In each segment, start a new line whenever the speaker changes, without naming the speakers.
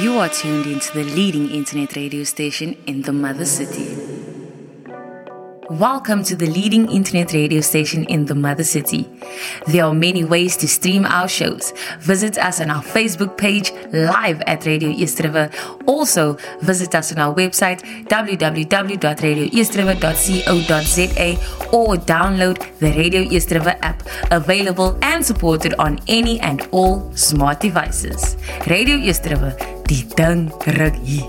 You are tuned into the leading internet radio station in the mother city. Welcome to the leading internet radio station in the mother city. There are many ways to stream our shows. Visit us on our Facebook page, live at Radio East River. Also, visit us on our website, www.radioeastriver.co.za or download the Radio East River app, available and supported on any and all smart devices. Radio East River, die ding ruk hier.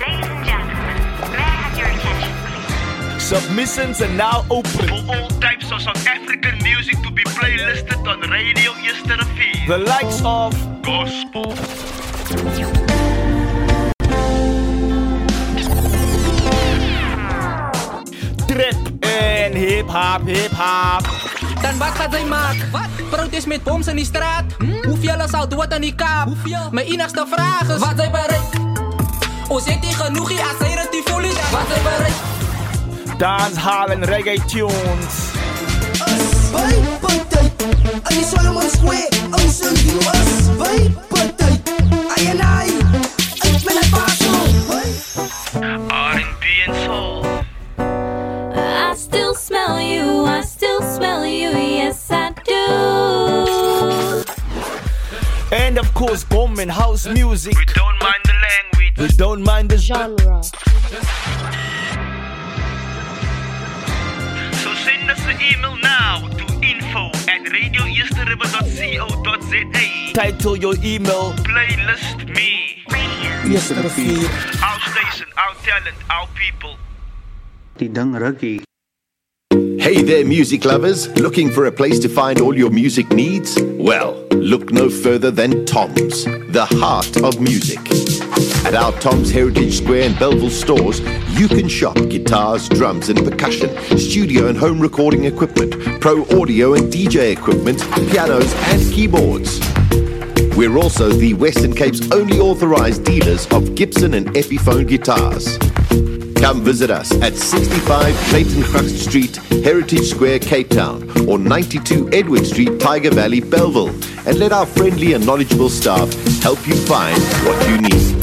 Ladies and gentlemen, may I have your attention, please?
Submissions are now open.
For all types of South African music to be playlisted on Radio Yesterday.
The likes of
Gospel,
trap en hip hop, hip hop.
Dan wat gaat zij maken? Wat? Protest met boms in die straat? Hoeveel zal dood aan die kaap? Hoeveel? Mijn enigste vraag is... Wat zij bereikt? O, zit die genoeg hier als zij het die voelen? Wat zij bereikt?
Dancehall en reggae tunes.
Vai patay, ay Solomon Square, ang sundin was. Vai patay, ay anay, ay menapaso. Vai.
R&B and soul.
I still smell you, I still smell you, yes I do.
And of course, bomb and house music.
We don't mind the language.
We don't mind the
genre.
So send us an email now to info at radioeastriver.co.za.
Title your email.
Playlist me.
Yes, the.
Our station, our talent, our people.
Die ding rukkie.
Hey there, music lovers. Looking for a place to find all your music needs? Well, look no further than Tom's, the heart of music. At our Tom's Heritage Square and Bellville stores, you can shop guitars, drums, and percussion, studio and home recording equipment, pro audio and DJ equipment, pianos, and keyboards. We're also the Western Cape's only authorized dealers of Gibson and Epiphone guitars. Come visit us at 65 Clayton Crust Street, Heritage Square, Cape Town, or 92 Edward Street, Tyger Valley, Bellville, and let our friendly and knowledgeable staff help you find what you need.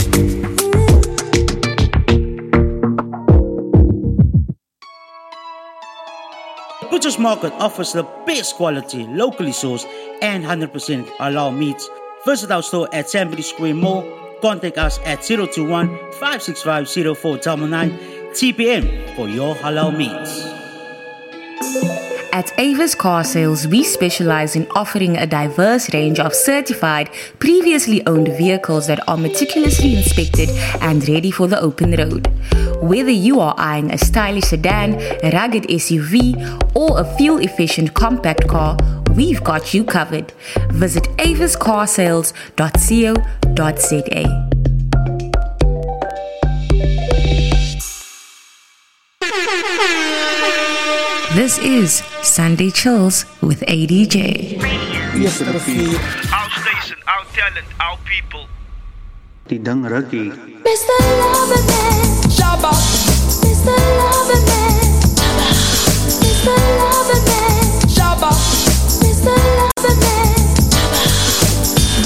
Butcher's Market offers the best quality, locally sourced, and 100% halal meats. Visit our store at Sambry Square Mall. Contact us at 021 565 0499 TPM for your halal meats.
At Avis Car Sales, we specialize in offering a diverse range of certified, previously owned vehicles that are meticulously inspected and ready for the open road. Whether you are eyeing a stylish sedan, a rugged SUV, or a fuel efficient compact car, we've got you covered. Visit aviscarsales.co.za. This is Sunday Chills with ADJ.
Yes, the.
Our station, our talent, our people.
Die ding rukkie.
Mr. Loverman,
Shabba.
Mr. Loverman, Mr. Loverman,
Shabba.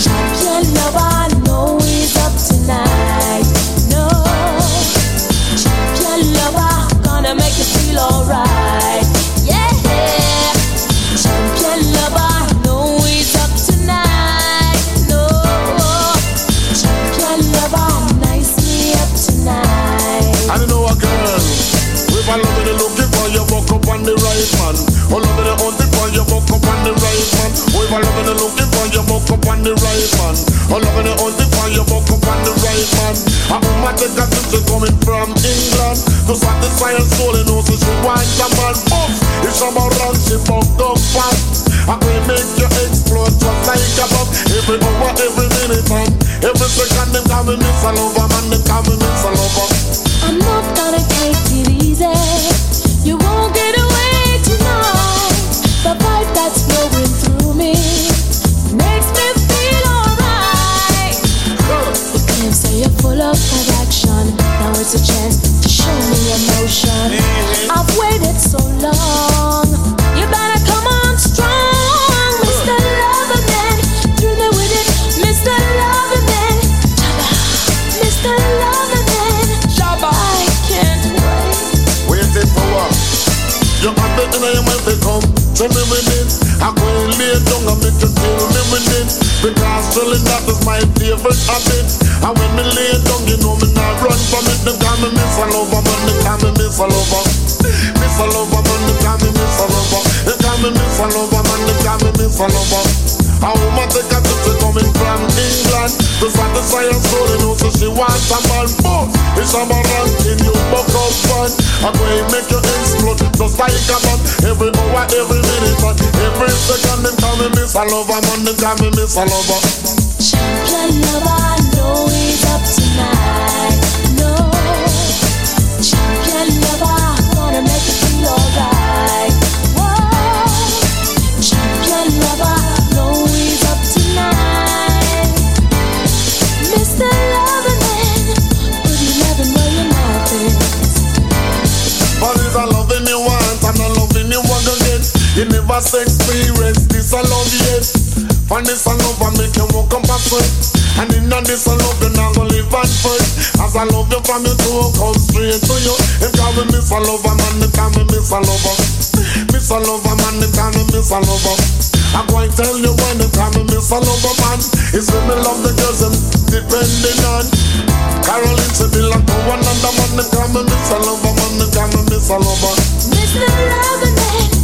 Champion lover, I know he's up tonight.
To lover, man,
the guy me
miss a lover.
Champion lover. I
love you from your toe, come straight to you. If you me miss a lover, man, me can me miss a lover. Miss a lover, man, me can me miss a lover. I'm going to tell you when the time me miss a lover, man. It's when me love the girls and depending on. Caroline said, be like to another man, me can me miss a lover, man, me can me miss a lover.
Miss the
lover, man.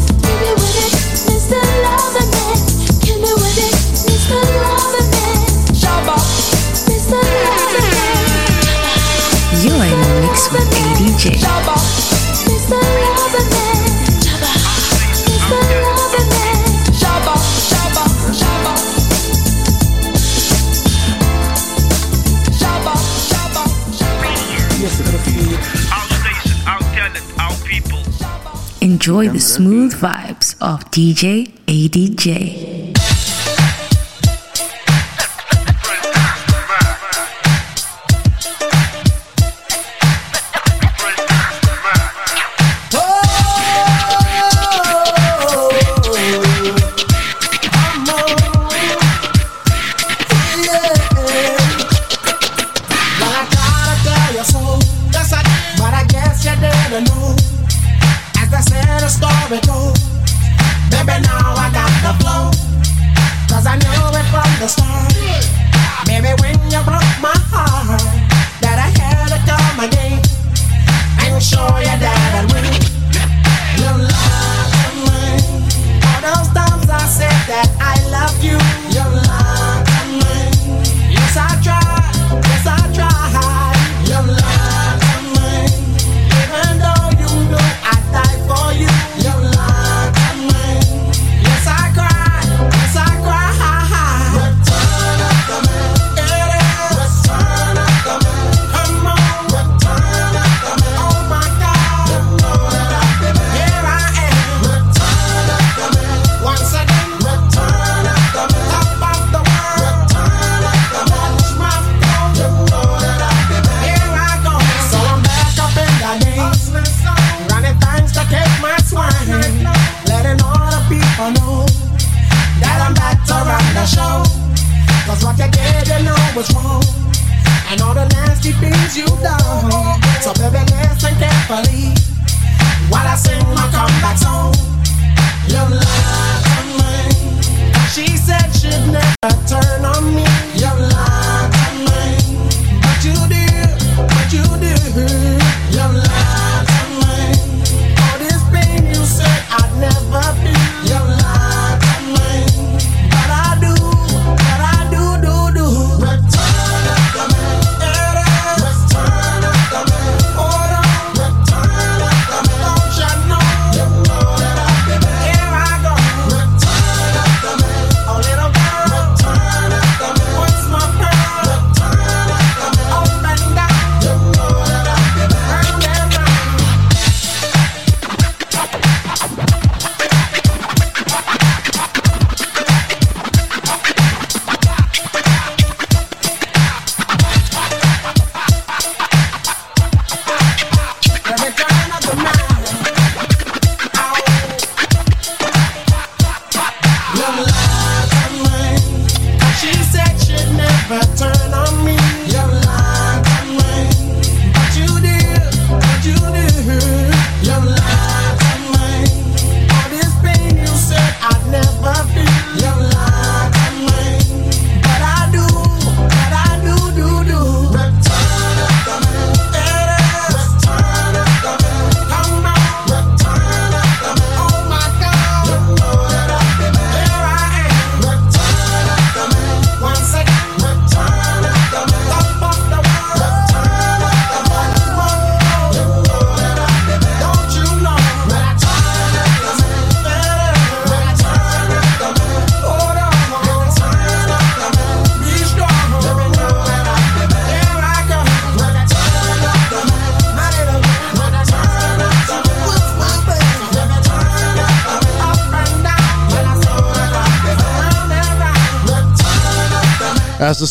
Enjoy the smooth vibes of DJ ADJ.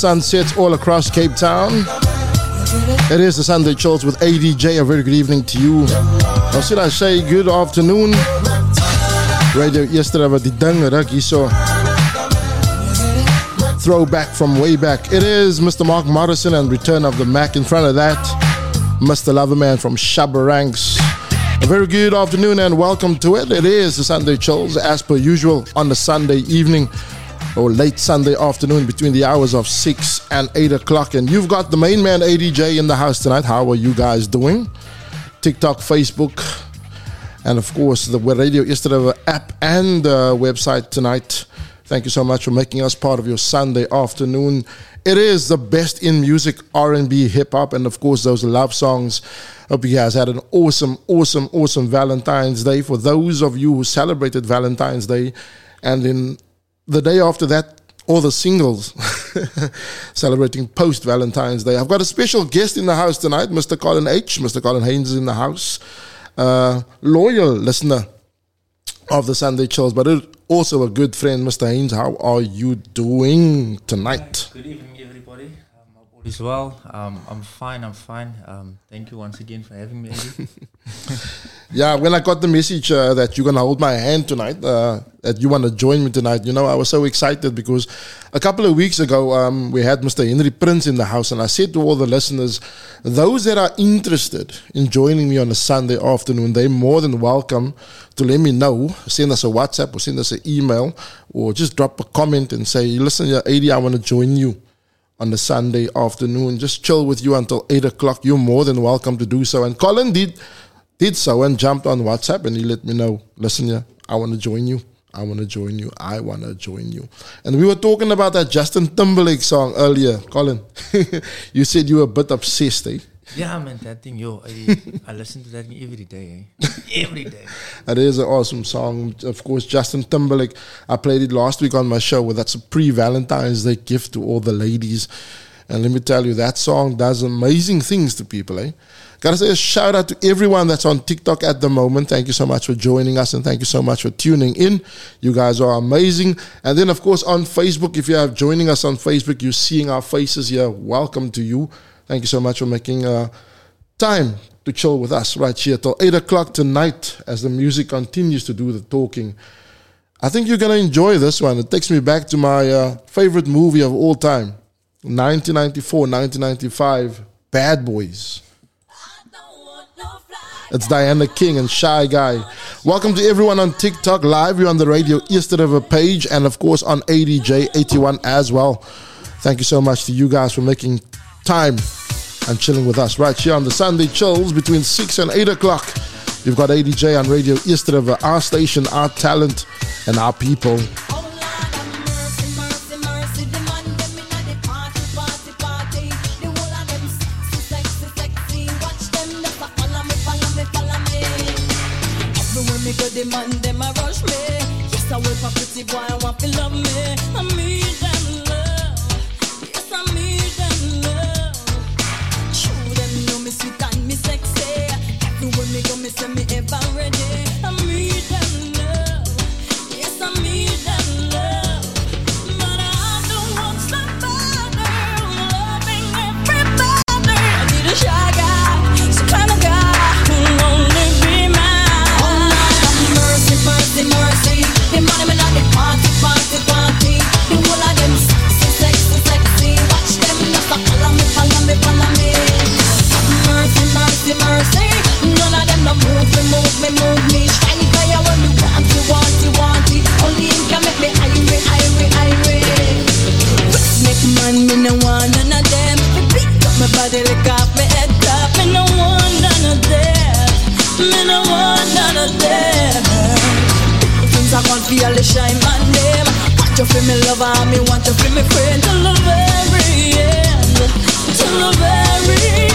Sun sets all across Cape Town, it is the Sunday Chills with ADJ. A very good evening to you. Or should I say good afternoon? Radio yesterday about the Ruggy, so throwback from way back. It is Mr. Mark Morrison and Return of the Mack. In front of that, Mr. Loverman from Shabba Ranks. A very good afternoon and welcome to it. It is the Sunday Chills as per usual on the Sunday evening or late Sunday afternoon between the hours of 6 and 8 o'clock. And you've got the main man ADJ in the house tonight. How are you guys doing? TikTok, Facebook, and of course the radio yesterday app and uh, website tonight. Thank you so much for making us part of your Sunday afternoon. It is the best in music, R&B, hip hop, and of course those love songs. Hope you guys had an awesome, awesome, awesome Valentine's Day. For those of you who celebrated Valentine's Day, and in the day after that, all the singles celebrating post Valentine's Day. I've got a special guest in the house tonight, Mr. Colin H. Mr. Colin Haynes is in the house. Uh, loyal listener of the Sunday Chills, but also a good friend, Mr. Haynes. How are you doing tonight?
Good evening, everybody. All is well. Um, I'm fine. I'm fine. Um, thank you once again for having me.
Yeah, when I got the message uh, that you're gonna hold my hand tonight, uh, that you want to join me tonight, you know, I was so excited because a couple of weeks ago um, we had Mr. Henry Prince in the house, and I said to all the listeners, those that are interested in joining me on a Sunday afternoon, they're more than welcome to let me know. Send us a WhatsApp or send us an email, or just drop a comment and say, listen, yeah, 80, I want to join you on the Sunday afternoon. Just chill with you until eight o'clock. You're more than welcome to do so. And Colin did did so and jumped on WhatsApp and he let me know, listen, yeah, I want to join you. I want to join you. I want to join you. And we were talking about that Justin Timberlake song earlier, Colin. you said you were a bit obsessed, eh?
Yeah, man, that thing, yo, I, I listen to that every day. Eh? every day.
It is an awesome song. Of course, Justin Timberlake. I played it last week on my show. Well, that's a pre Valentine's Day gift to all the ladies. And let me tell you, that song does amazing things to people, eh? Gotta say a shout out to everyone that's on TikTok at the moment. Thank you so much for joining us and thank you so much for tuning in. You guys are amazing. And then, of course, on Facebook, if you are joining us on Facebook, you're seeing our faces here. Welcome to you. Thank you so much for making uh, time to chill with us right here till 8 o'clock tonight as the music continues to do the talking. I think you're going to enjoy this one. It takes me back to my uh, favorite movie of all time 1994, 1995, Bad Boys. It's Diana King and Shy Guy. Welcome to everyone on TikTok live. You're on the Radio East River page and, of course, on ADJ81 as well. Thank you so much to you guys for making time and chilling with us right here on the Sunday Chills between 6 and 8 o'clock. You've got ADJ on Radio East River, our station, our talent, and our people.
The them a rush me. For pretty boy, I want to love me. Me go, me say me ever lover, me want you feel my friend. Till the very end, till the very end.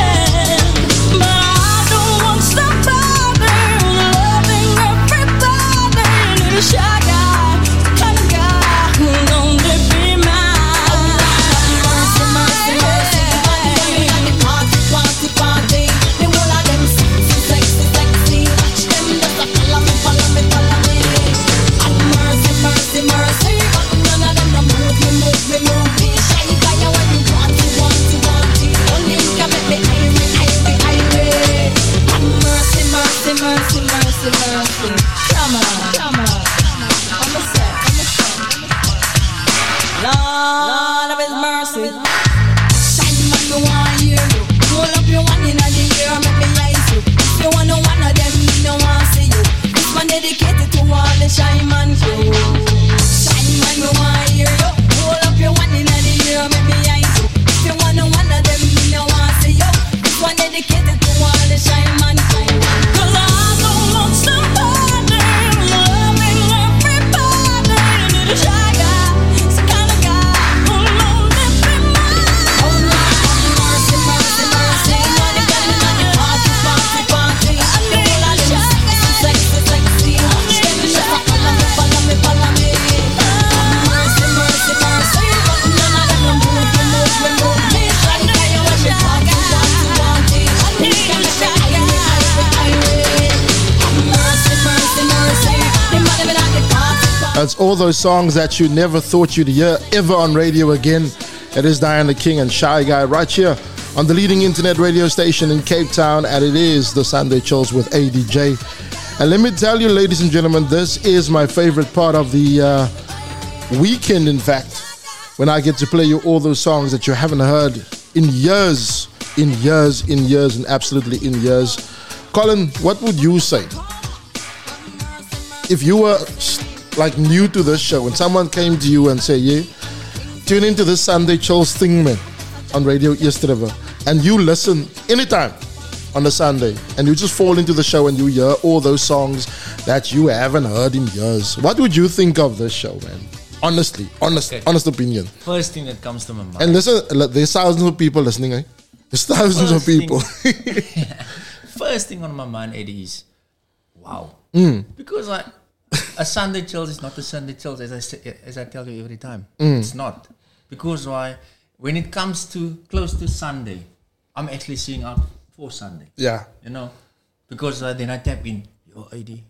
All
those songs that you never thought you'd hear ever on radio again. It is Diana King and Shy Guy right here on the leading internet radio station in Cape Town, and it is the Sunday Chills with ADJ. And let me tell you, ladies and gentlemen, this is my favorite part of the uh, weekend, in fact, when I get to play you all those songs that you haven't heard in years, in years, in years, and absolutely in years. Colin, what would you say? if you were like new to this show and someone came to you and say, "Yeah, tune into this Sunday Chills thing, man, on Radio East River," and you listen anytime on a Sunday, and you just fall into the show and you hear all those songs that you haven't heard in years, what would you think of this show, man? Honestly, honest, honest opinion.
First thing that comes to my mind.
And listen, there's thousands of people listening, eh? There's thousands of
First thing-
people.
First thing on my mind, Eddie, is wow.
Mm.
Because like a Sunday chills is not a Sunday chills as I say, as I tell you every time.
Mm.
It's not. Because why? When it comes to close to Sunday, I'm actually seeing out for Sunday.
Yeah.
You know? Because uh, then I tap in, your Eddie,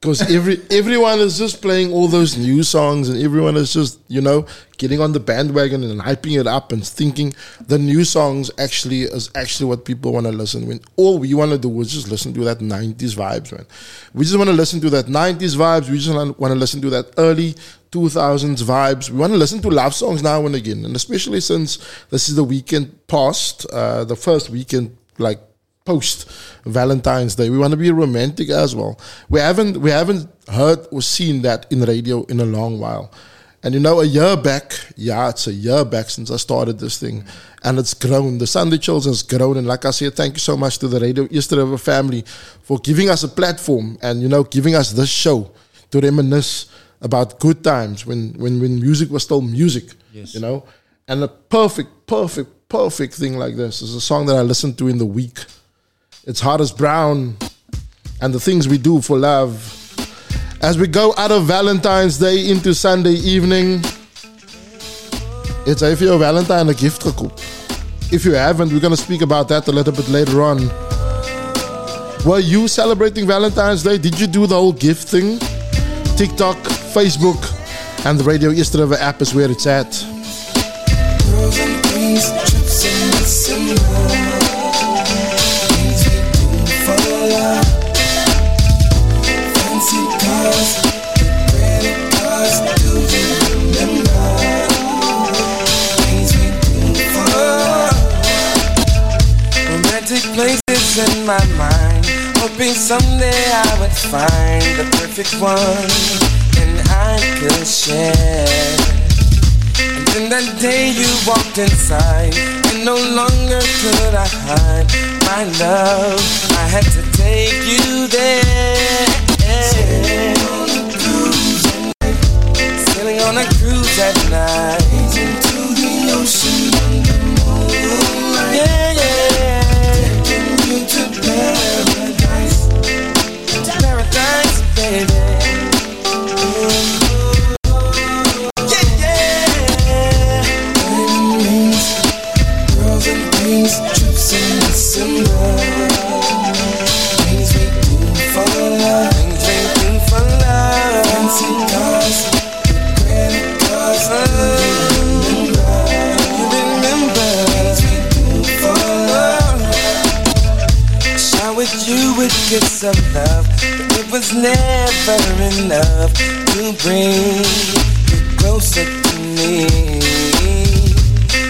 Because every everyone is just playing all those new songs, and everyone is just you know getting on the bandwagon and hyping it up and thinking the new songs actually is actually what people want to listen. When all we want to do is just listen to that '90s vibes, man. We just want to listen to that '90s vibes. We just want to listen to that early 2000s vibes. We want to listen to love songs now and again, and especially since this is the weekend past, uh, the first weekend like post Valentine's Day. We want to be romantic as well. We haven't we haven't heard or seen that in radio in a long while. And you know, a year back, yeah, it's a year back since I started this thing, and it's grown. The Sunday Chills has grown, and like I said, thank you so much to the Radio East River family for giving us a platform and you know giving us this show to reminisce about good times when when when music was still music.
Yes.
You know, and a perfect, perfect, perfect thing like this is a song that I listened to in the week. It's Horace Brown and the things we do for love. As we go out of Valentine's Day into Sunday evening, it's if you're a Valentine a gift. If you haven't, we're going to speak about that a little bit later on. Were you celebrating Valentine's Day? Did you do the whole gift thing? TikTok, Facebook, and the Radio East app is where it's at.
In my mind. Hoping someday I would find the perfect one and I could share. And then that day you walked inside, and no longer could I hide my love. I had to take you there. Of love, it was never enough to bring you closer to me.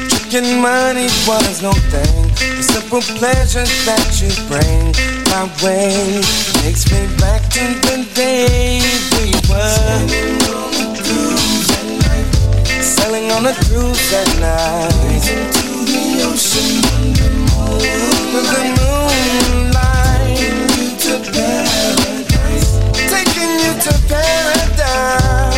Tricking money was no thing. The simple pleasure that you bring my way takes me back to the day we were. Sailing on a cruise at night. to the ocean under moonlight. Paradise.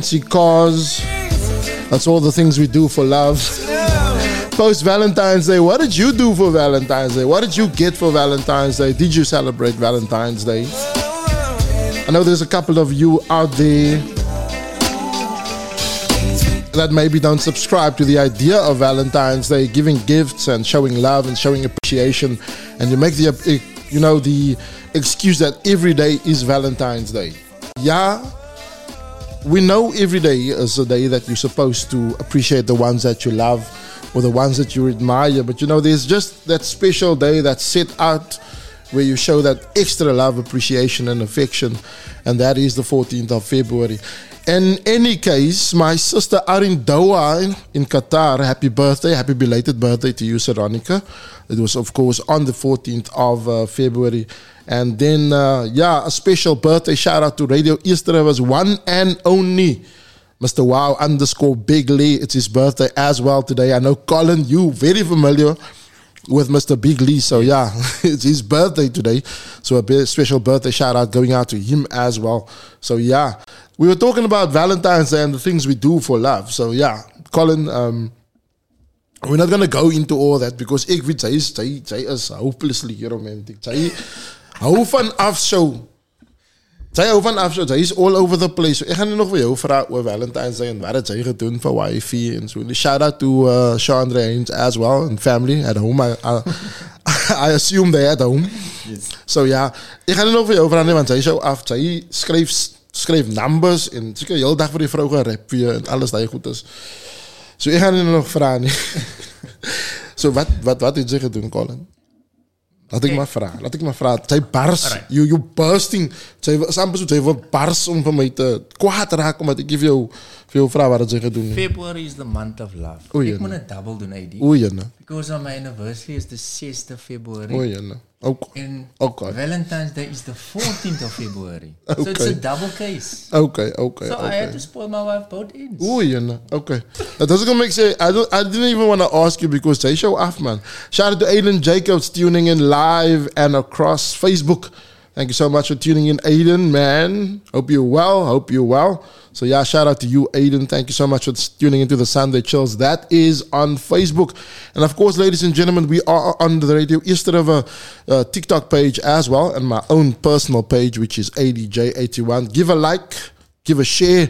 Fancy cars.
That's all the things we do for love. Post Valentine's Day, what did you do for Valentine's Day? What did you get for Valentine's Day? Did you celebrate Valentine's Day? I know there's a couple of you out there that maybe don't subscribe to the idea of Valentine's Day, giving gifts and showing love and showing appreciation, and you make the you know the excuse that every day is Valentine's Day. Yeah, we know every day is a day that you're supposed to appreciate the ones that you love or the ones that you admire. But you know, there's just that special day that's set out where you show that extra love, appreciation, and affection, and that is the 14th of February. In any case, my sister are in Doha in, Qatar. Happy birthday, happy belated birthday to you, Saronica. It was, of course, on the 14th of uh, February. And then, uh, yeah, a special birthday shout out to Radio Easter's one and only Mr. Wow underscore Big Lee. It's his birthday as well today. I know, Colin, you very familiar with Mr. Big Lee. So, yeah, it's his birthday today. So, a special birthday shout out going out to him as well. So, yeah, we were talking about Valentine's Day and the things we do for love. So, yeah, Colin, um, we're not going to go into all that because ek is, sy, hopelessly romantic. Hou van afshow. Sy hou van afshow. Sy is all over the place. So ek gaan nie nog vir jou vra oor Valentine's Day en wat het sy gedoen vir wifey en so. And shout out to uh, Chandra Haynes as well and family at home. I, I, I assume they at home.
Yes.
So ja, ek gaan nie nog vir jou vra nie want sy is jou af. Sy skryf skryf numbers en sy kan die hele dag vir die vrou gerap vir en alles daai goed is. So ek gaan nie nog vra nie. so wat wat wat het jy gedoen Colin? Laat ek maar vra. Laat ek maar vra. Sy bars. You you bursting. Sy is amper so sy wil bars om vir my te kwaad raak omdat ek vir jou vir jou vra wat jy gedoen. nie.
February is the month of love.
O, jene.
moet 'n double doen, AD.
O, jene.
Because on my anniversary is the 6th of February.
O, jene. Ook
En
Okay.
Valentine's Day is the 14th of February. So it's
Okay.
a double case.
Okay, okay,
So I
okay.
had to spoil my wife both ends.
Yeah, no. okay. That doesn't make sense. I don't. I didn't even want to ask you because they show off, man. Shout out to Aiden Jacobs tuning in live and across Facebook. Thank you so much for tuning in, Aiden. Man, hope you're well. Hope you're well. So yeah, shout out to you, Aiden. Thank you so much for tuning into the Sunday Chills. That is on Facebook, and of course, ladies and gentlemen, we are on the Radio East River uh, TikTok page as well, and my own personal page, which is ADJ81. Give a like, give a share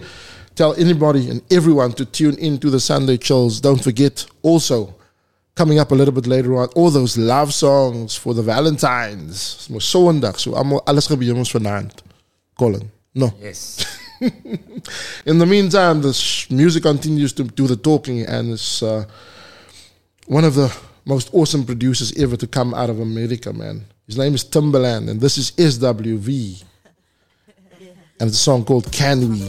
tell anybody and everyone to tune in to the Sunday Chills. Don't forget also coming up a little bit later on all those love songs for the Valentines. Mos Sondag, so almal alles gebeur ons vanaand. Colin. No.
Yes.
In the meantime, the music continues to do the talking, and it's uh, one of the most awesome producers ever to come out of America, man. His name is Timbaland, and this is SWV. And it's a song called Can We?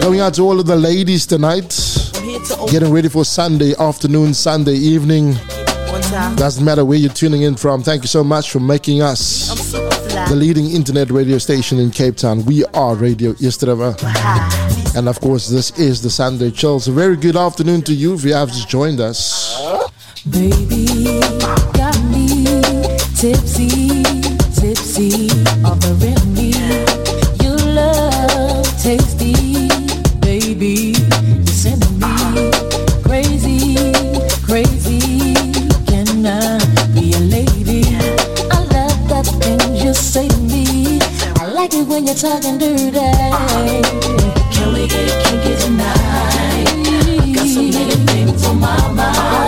Going out to all of the ladies tonight, getting ready for Sunday afternoon, Sunday evening. Doesn't matter where you're tuning in from. Thank you so much for making us the leading internet radio station in Cape Town. We are Radio Yesterday. And of course, this is the Sunday Chills. So, very good afternoon to you if you have just joined us.
Baby, got me tipsy, tipsy, like it when you're talking dirty. Can we get kinky tonight? I Got so many things on my mind.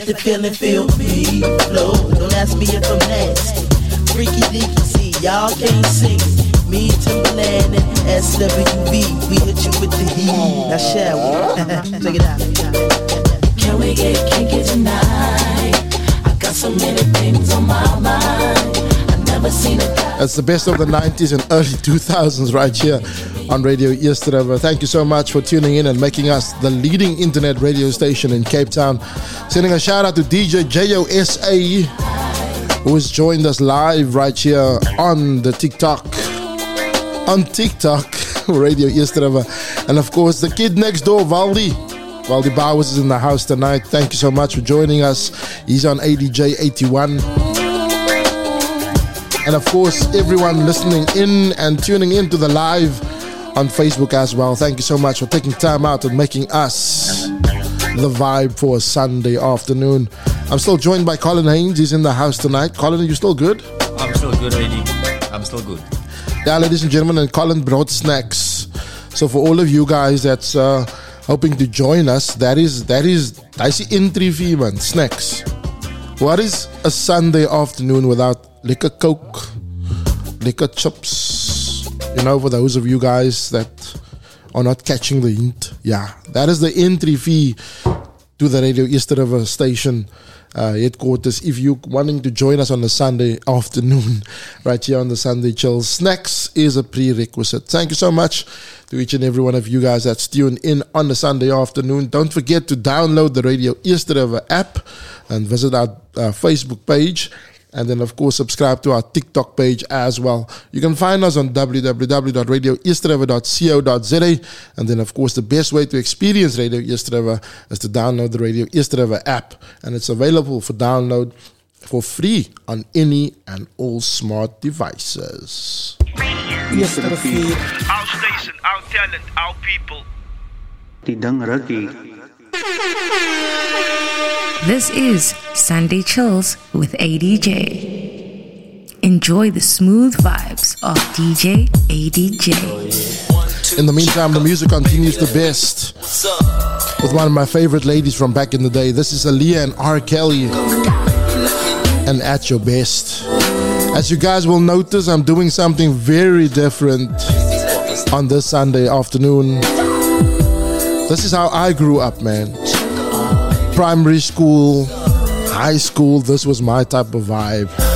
Got the
feeling, feel me flow. Don't ask me if I'm nasty. Freaky deaky, see, y'all can't see. Me, Timbaland, and SWV. We hit you with the heat. Now, shall we? Check it out.
Can we get kinky tonight? I got so many things on my mind. I've never seen a.
That's the best of the 90s and early 2000s right here on Radio Yesterday. Thank you so much for tuning in and making us the leading internet radio station in Cape Town. Sending a shout out to DJ JOSA who has joined us live right here on the TikTok. On TikTok, Radio Yesterday. And of course, the kid next door, Valdi. Valdi Bowers is in the house tonight. Thank you so much for joining us. He's on ADJ 81. And of course, everyone listening in and tuning in to the live on Facebook as well. Thank you so much for taking time out and making us the vibe for a Sunday afternoon. I'm still joined by Colin Haynes. He's in the house tonight. Colin, are you still good?
I'm still good, AD. I'm still good.
Yeah, ladies and gentlemen, and Colin brought snacks. So for all of you guys that's uh, hoping to join us, that is that is I see entry fee, man. Snacks. What is a Sunday afternoon without liquor coke, liquor chips? You know, for those of you guys that are not catching the hint, yeah, that is the entry fee
to the Radio East River station uh, headquarters if you're wanting to join us on a Sunday afternoon right here on the Sunday Chill. Snacks is a prerequisite. Thank you so much to each and every one of you guys that's tuned in on the Sunday afternoon. Don't forget to download the Radio East River app and visit our uh, Facebook page. And then, of course, subscribe to our TikTok page as well. You can find us on www.radioeastriver.co.za. And then, of course, the best way to experience Radio East River is to download the Radio East River app. And it's available for download for free on any and all smart devices.
Our station, our talent, our people.
Die ding rukkie.
This is Sunday Chills with ADJ. Enjoy the smooth vibes of DJ ADJ.
In the meantime, the music continues the best with one of my favorite ladies from back in the day. This is Aaliyah and R. Kelly. And at your best. As you guys will notice, I'm doing something very different on this Sunday afternoon. This is how I grew up, man. Primary school, high school, this was my type of vibe.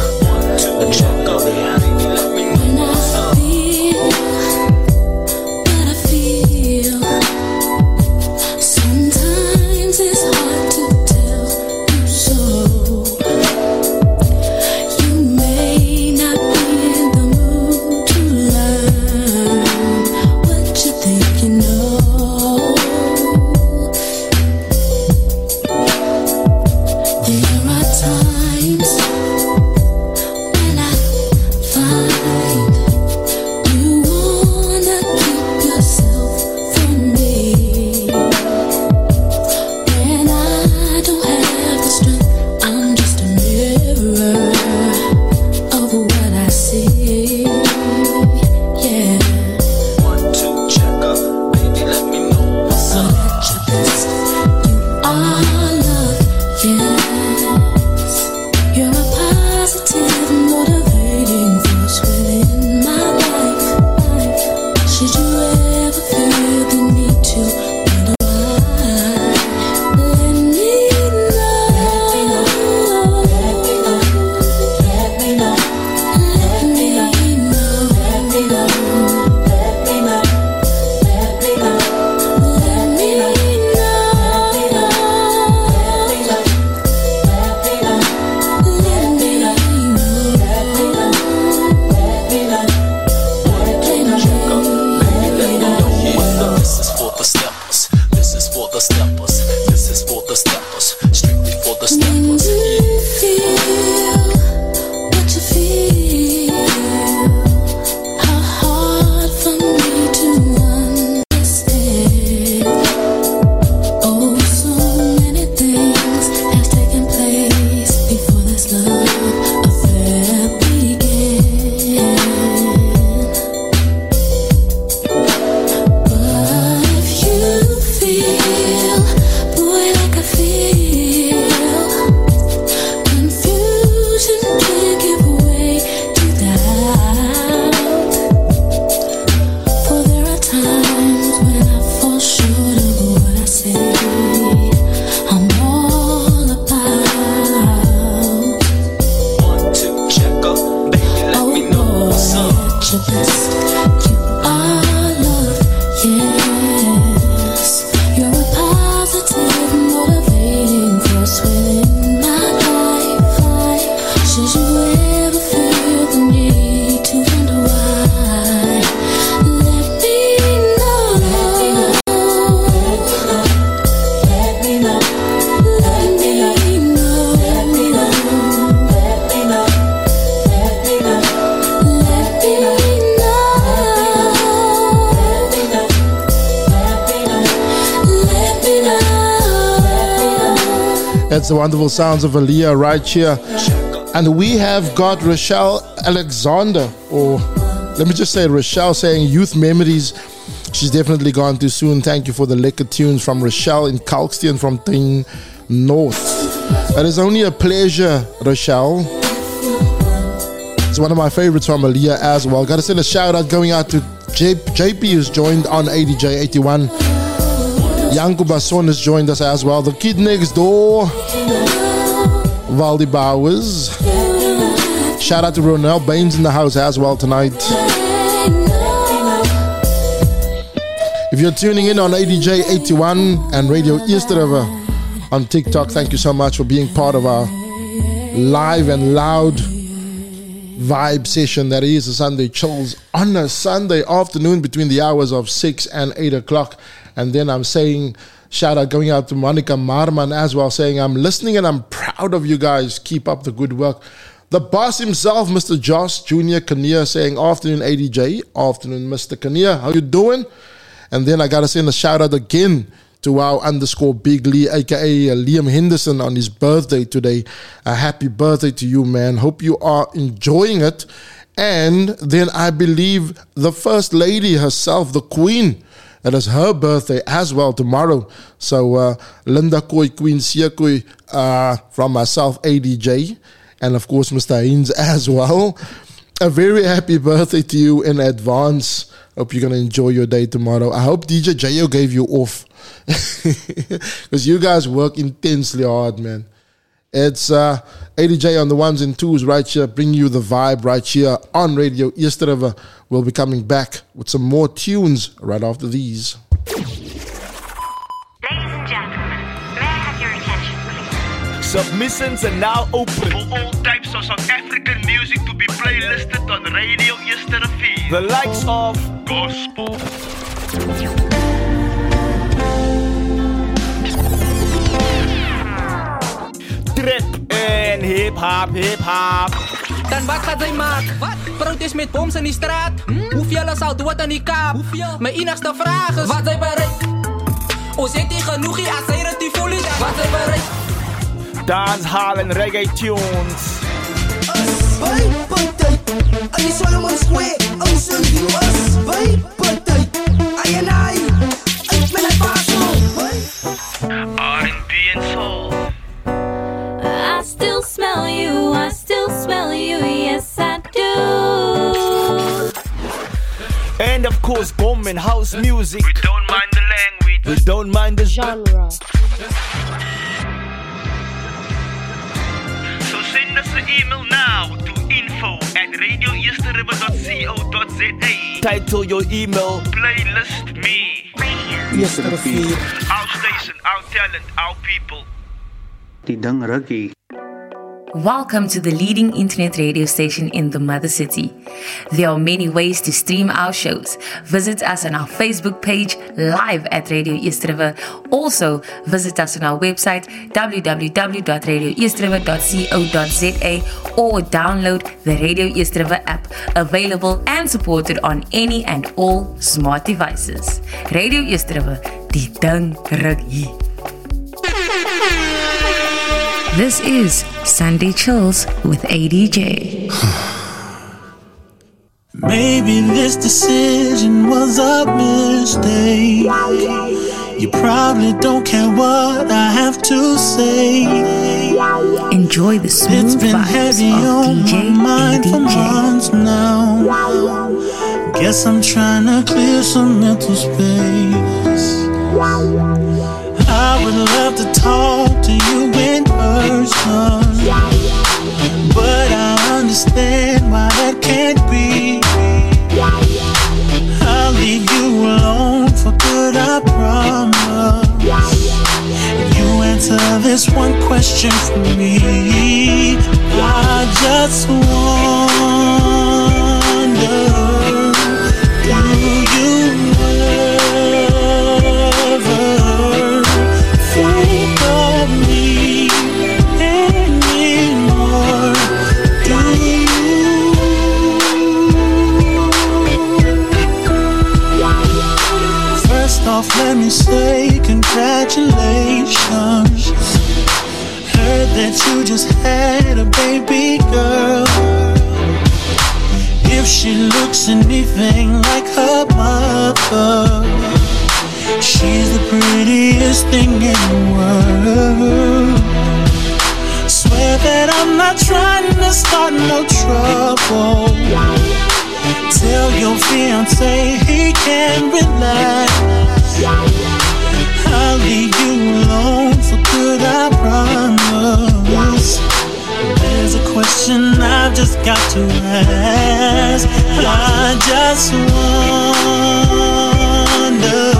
It's the
wonderful sounds of Aaliyah right here. And we have got Rochelle Alexander, or let me just say Rochelle saying youth memories. She's definitely gone too soon. Thank you for the liquor tunes from Rochelle in Kalkstein from Ting North. It is only a pleasure, Rochelle. It's one of my favorites from Aaliyah as well. Gotta send a shout out going out to J- JP who's joined on ADJ81.
Janko Basson has joined us as well. The kid next door, Valdi Bowers. Shout out to Ronell Baines in the house as well tonight. If you're tuning in on ADJ 81 and Radio East River on TikTok, thank you so much for being part of our live and loud vibe session that is a Sunday chills on a Sunday afternoon between the hours of 6 and 8 o'clock. And then I'm saying, shout out going out to Monica Marman as well, saying, I'm listening and I'm proud of you guys. Keep up the good work. The boss himself, Mr. Josh Jr. Kania, saying, Afternoon, ADJ. Afternoon, Mr. Kania. How you doing? And then I got to send a shout out again to our underscore Big Lee, aka Liam Henderson, on his birthday today. A happy birthday to you, man. Hope you are enjoying it. And then I believe the First Lady herself, the Queen, it is her birthday as well tomorrow. So, uh, Linda Koi, Queen Siakoi, uh, from myself, ADJ, and of course, Mr. Haynes as well. A very happy birthday to you in advance. Hope you're to enjoy your day tomorrow. I hope DJ Jayo gave you off because you guys work intensely hard, man. It's uh, ADJ on the ones and twos right here, bringing you the vibe right here on Radio East River. We'll be coming back with some more tunes right after these.
Submissions are now open.
For all types of South African music to be playlisted on Radio Yesterday.
The likes of
Gospel.
Trip en hip hop, hip hop.
Dan wat gaat zij maken? Wat? Protest met boms in die straat? Hoeveel zou doen aan die kaap? Hoeveel? Mijn enigste vraag is: wat zij bereikt? O zit die genoeg hier als zij het die voelen? Wat zij bereikt?
Dancehall and reggae tunes.
R&B and soul.
I still smell you, I still smell you, yes I do.
And of course, bomb and house music.
We don't mind the language.
We don't mind the
genre.
Us an email now to info at radioeastriver.co.za.
Title your email.
Playlist me.
Yesterday.
Our station, our talent, our people.
Die ding rukkie.
Welcome to the leading internet radio station in the mother city. There are many ways to stream our shows. Visit us on our Facebook page live at Radio East River. Also, visit us on our website www.radioeastriver.co.za or download the Radio East River app, available and supported on any and all smart devices. Radio East River, die ding rukkie. This is Sunday Chills with ADJ.
Maybe this decision was a mistake. You probably don't care what I have to say.
Enjoy the smooth
It's been
vibes
heavy
of
on
DJ
my mind for
ADJ.
months now. Guess I'm trying to clear some mental space. I would love to talk to you in person, but I understand why that can't be. I'll leave you alone for good, I promise. You answer this one question for me, I just wonder, congratulations. Heard that you just had a baby girl. If she looks anything like her mother, she's the prettiest thing in the world. Swear that I'm not trying to start no trouble. Tell your fiance he can relax. I'll leave you alone I promise. There's a question I've just got to ask. I just wonder.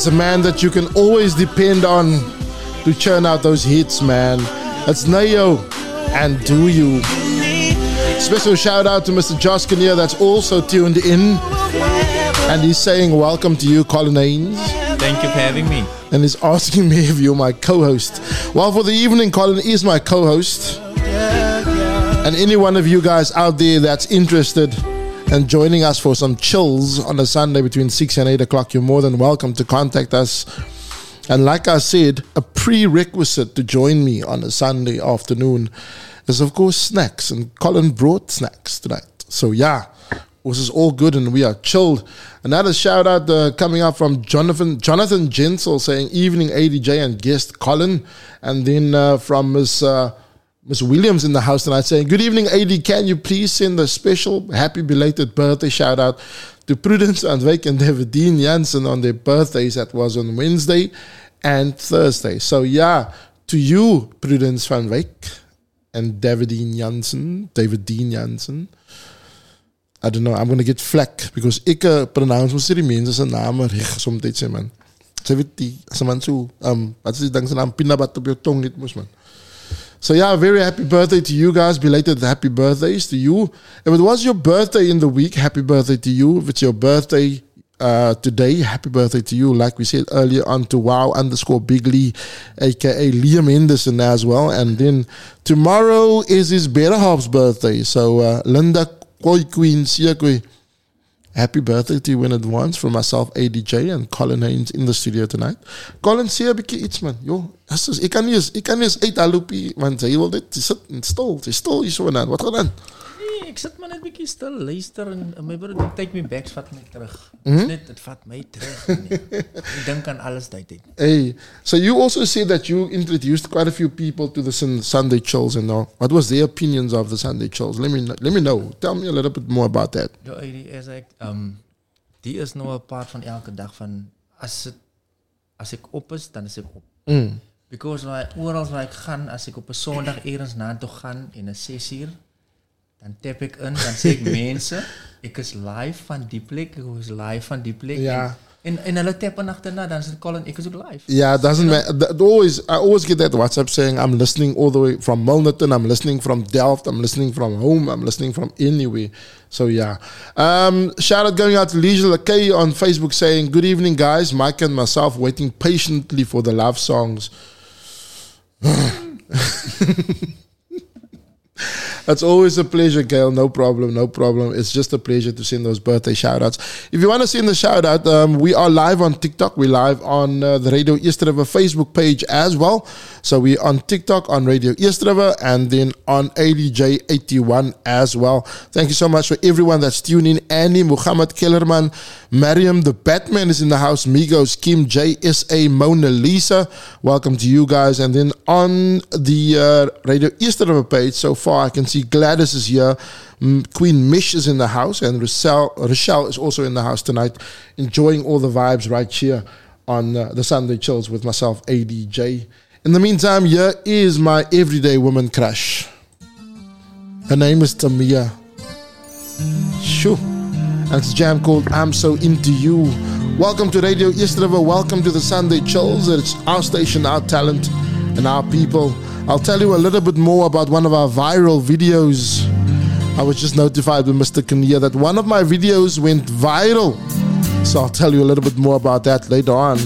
That's a man that you can always depend on to churn out those hits, man. That's Ne-Yo and Do You. Special shout out to Mr. Josh Kinnear that's also tuned in. And he's saying, Welcome to you, Colin Haynes.
Thank you for having me.
And he's asking me if you're my co host. Well, for the evening, Colin is my co host. And any one of you guys out there that's interested and joining us for some chills on a Sunday between 6 and 8 o'clock, you're more than welcome to contact us. And like I said, a prerequisite to join me on a Sunday afternoon is, of course, snacks. And Colin brought snacks tonight. So, yeah, this is all good and we are chilled. Another shout out uh, coming up from Jonathan Jonathan Jensel saying, Evening ADJ and guest Colin. And then uh, from Miss. Uh, Miss Williams in the house tonight saying, Good evening, AD. Can you please send a special happy belated birthday shout out to Prudence van Wyk and David Dean Jansen on their birthdays that was on Wednesday and Thursday. So, yeah, to you, Prudence van Wyk and David Dean Jansen, David Dean Jansen. I don't know, I'm going to get flack because ik uh, pronounce mos die mense se name reg soms sê man. Sy weet die as man so um wat is die ding se naam pinabat op jou tong net mos man. So yeah, very happy birthday to you guys. Belated happy birthdays to you. If it was your birthday in the week, happy birthday to you. If it's your birthday uh, today, happy birthday to you. Like we said earlier on to wow underscore Bigley, aka Liam Henderson as well. And then tomorrow is his better half's birthday. So uh, Linda Koi Queen Siakwe. Happy birthday to you in advance from myself, ADJ, and Colin Haynes in the studio tonight. Colin, sê 'n bietjie iets man. As is, ek kan nie ek kan nie uit alopie want hy wil sy sit en stil, sy stil hier so en dan. Wat?
Nee, ek sit maar net bietjie stil, luister en, my broer take me back, vat my terug. Dis net dit vat my terug. Nee. ek dink aan alles tyd.
Hey, so you also said that you introduced quite a few people to the Sunday chills and all. What was their opinions of the Sunday chills? Let me let me know. Tell me a little bit more about that.
Ja, die is ek um die is nou 'n part van elke dag van as dit as ek op is, dan is ek op.
Mm.
Because waar oral waar ek gaan, as ek op 'n Sondag eers na toe gaan en 'n 6 uur, dan tap ek in, dan sê ek mense, ek is live van die plek, ek is live van die plek.
Ja.
En en, en hulle tap in agterna, dan sê Colin, ek is ook live.
Yeah, it doesn't matter. That always, I always get that WhatsApp saying I'm listening all the way from Milnerton, I'm listening from Delft, I'm listening from home, I'm listening from anywhere. So yeah. Um, shout out going out to Leisure K on Facebook saying, Good evening, guys. Mike and myself waiting patiently for the love songs. It's always a pleasure, Gail. No problem, no problem. It's just a pleasure to send those birthday shout outs. If you want to send the shout out, um, we are live on TikTok. We're live on uh, the Radio East Facebook page as well. So we're on TikTok on Radio East and then on ADJ81 as well. Thank you so much for everyone that's tuning in. Annie, Muhammad Kellerman, Mariam, the Batman is in the house, Migos, Kim, JSA, Mona Lisa. Welcome to you guys. And then on the uh, Radio East page, so far I can see Gladys is here. Queen Mish is in the house, and Rochelle, Rochelle is also in the house tonight, enjoying all the vibes right here on uh, the Sunday Chills with myself, ADJ. In the meantime, here is my everyday woman crush.
Her name is Tamia. Shoo. And it's a jam called I'm So Into You. Welcome to Radio East River. Welcome to the Sunday Chills. It's our station, our talent, and our people. I'll tell you a little bit more about one of our viral videos. I was just notified with Mr. Kania that one of my videos went viral. So I'll tell you a little bit more about that later on.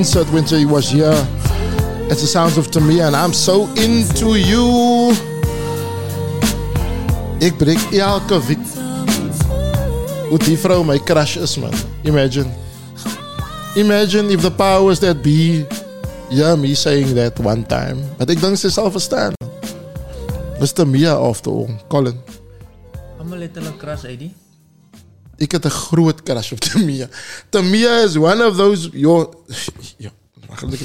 Concert when he was here. It's the sounds of Tamia, and I'm so into you. Ik breek elke week. Hoe die vrouw my crush is, man. Imagine. Imagine if the powers that be. Yeah, me saying that one time. But ik denk ze zal verstaan. Mr. Mia after all. Colin.
I'm a little crush, Eddie.
Ik heb een groot crush op Tamia. Tamia is one of those. Yo,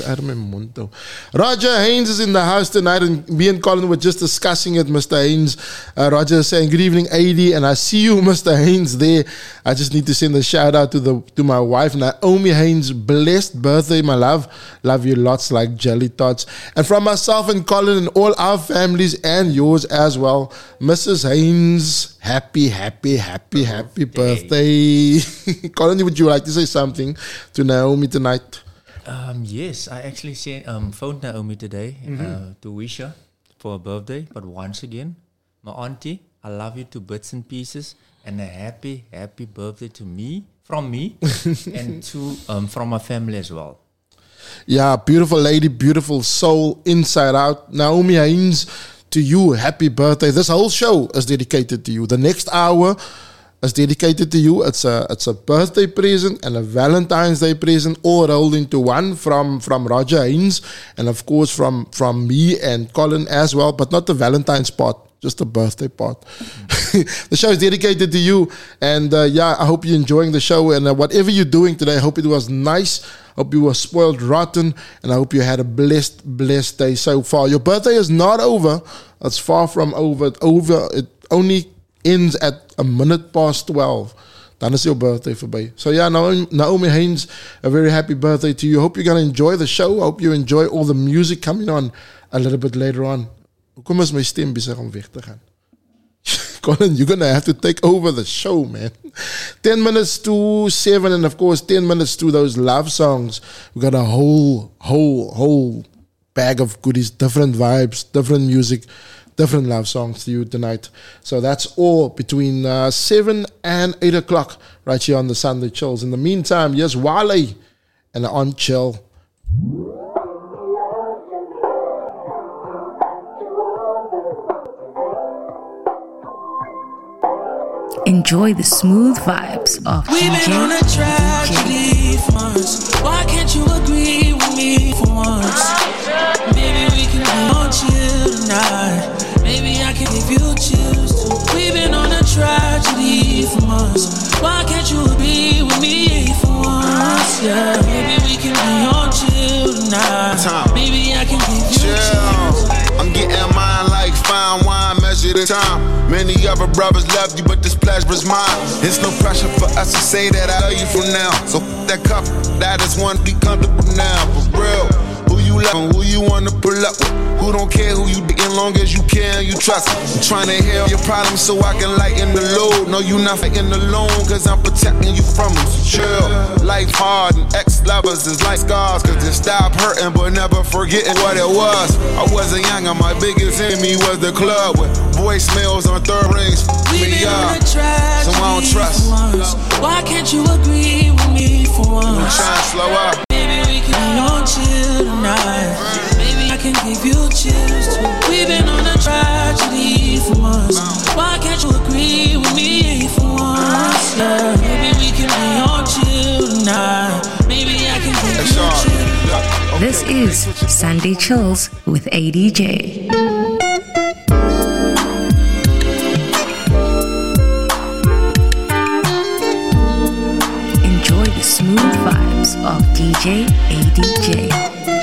yo, mag ik uit mijn mond houden. Roger Haynes is in the house tonight, and me and Colin were just discussing it. Mr. Haynes, uh, Roger is saying good evening, AD, and I see you, Mr. Haynes. There, I just need to send a shout out to the to my wife Naomi Haynes. Blessed birthday, my love. Love you lots like jelly tots. And from myself and Colin and all our families and yours as well, Mrs. Haynes. Happy, happy, happy, happy birthday. Colin, would you like to say something to Naomi tonight?
Um, yes, I actually sent, um, phoned Naomi today uh,
Mhm.
to wish her for her birthday. But once again, my auntie, I love you to bits and pieces, and a happy, happy birthday to me from me, and to um, from my family as well.
Yeah, beautiful lady, beautiful soul, inside out. Naomi Haynes, to you, happy birthday. This whole show is dedicated to you. The next hour is dedicated to you. It's a it's a birthday present and a Valentine's Day present, all rolled into one from from Roger Haynes, and of course from from me and Colin as well, but not the Valentine's part. Just the birthday part. the show is dedicated to you, and uh, yeah, I hope you're enjoying the show. And uh, whatever you're doing today, I hope it was nice. I hope you were spoiled rotten, and I hope you had a blessed, blessed day so far. Your birthday is not over; it's far from over. Over. It only ends at a minute past twelve. Dan is your birthday for voorbij. So yeah, Naomi, Haynes, a very happy birthday to you. Hope you're gonna enjoy the show. Hope you enjoy all the music coming on a little bit later on. Hoekom is my stem besig om weg te gaan? Colin, you're gonna have to take over the show, man. 10 minutes to 7, and of course, 10 minutes to those love songs. We got a whole, whole, whole bag of goodies, different vibes, different music, different love songs to you tonight. So that's all between uh, 7 and 8 o'clock right here on the Sunday Chills. In the meantime, yes, Wale and on chill.
Enjoy the smooth vibes of
We've been on a
DJ.
tragedy for months. Why can't you agree with me for once? Maybe we can be on chill tonight. Maybe I can give you choose to. We've been on a tragedy for months. Why can't you be with me for once? Yeah, maybe we can be on chill tonight. Maybe I can give you chills.
I'm getting mine like fine wine, measure in time. Many other brothers love you, but this pleasure's mine. It's no pressure for us to say that I love you from now. So that cup, that is one be comfortable now. For real, you and who you wanna pull up with. Who don't care who you dating long as you care and you trust. I'm trying to hear your problems so I can lighten the load. No, you not fighting alone, cause I'm protecting you from them. So chill. Life hard and ex-lovers is like scars, cause they stop hurting but never forgetting what it was. I wasn't young and my biggest enemy was the club with voicemails on third rings.
We've
Me up. So I don't trust.
Why can't you agree with me for once?
Trying to slow up.
Maybe we can be on chill tonight. Maybe I can give you chills too. We've been on a tragedy for months. Why can't you agree with me for once? Yeah, maybe we can be on chill tonight. Maybe I can give you chills.
This is Sunday Chills with ADJ. Enjoy the smooth vibes of DJ ADJ.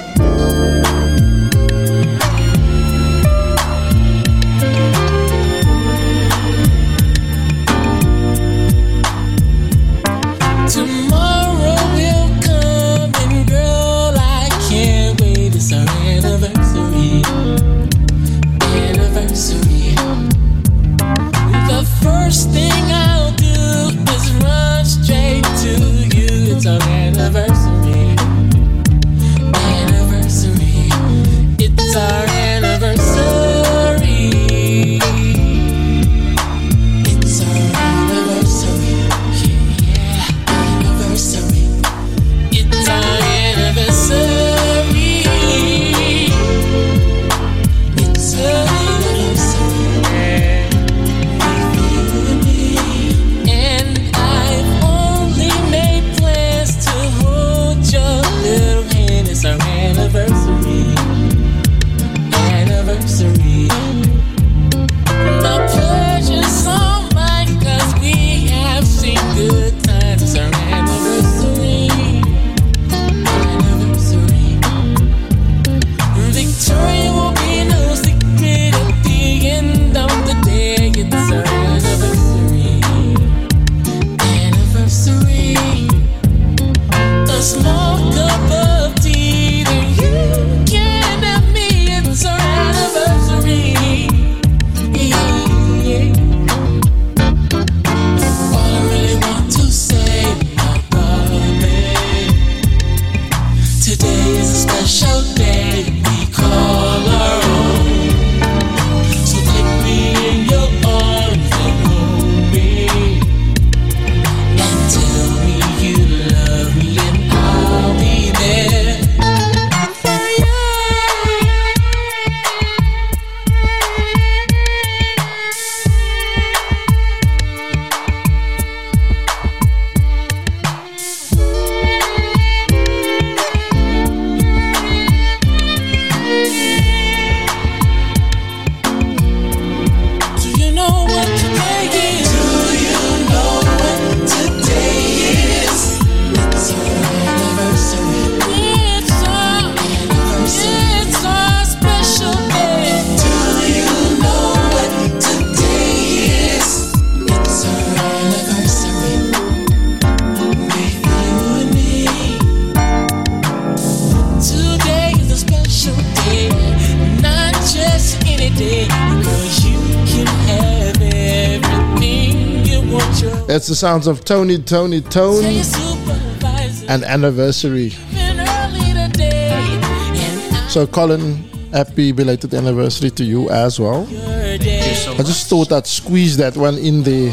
Sounds of Tony, Toni, Toné,
Tell your supervisor
and anniversary.
been early today. And
So, Colin, happy belated anniversary to you as well.
your day.
I just thought I'd squeeze that one in there.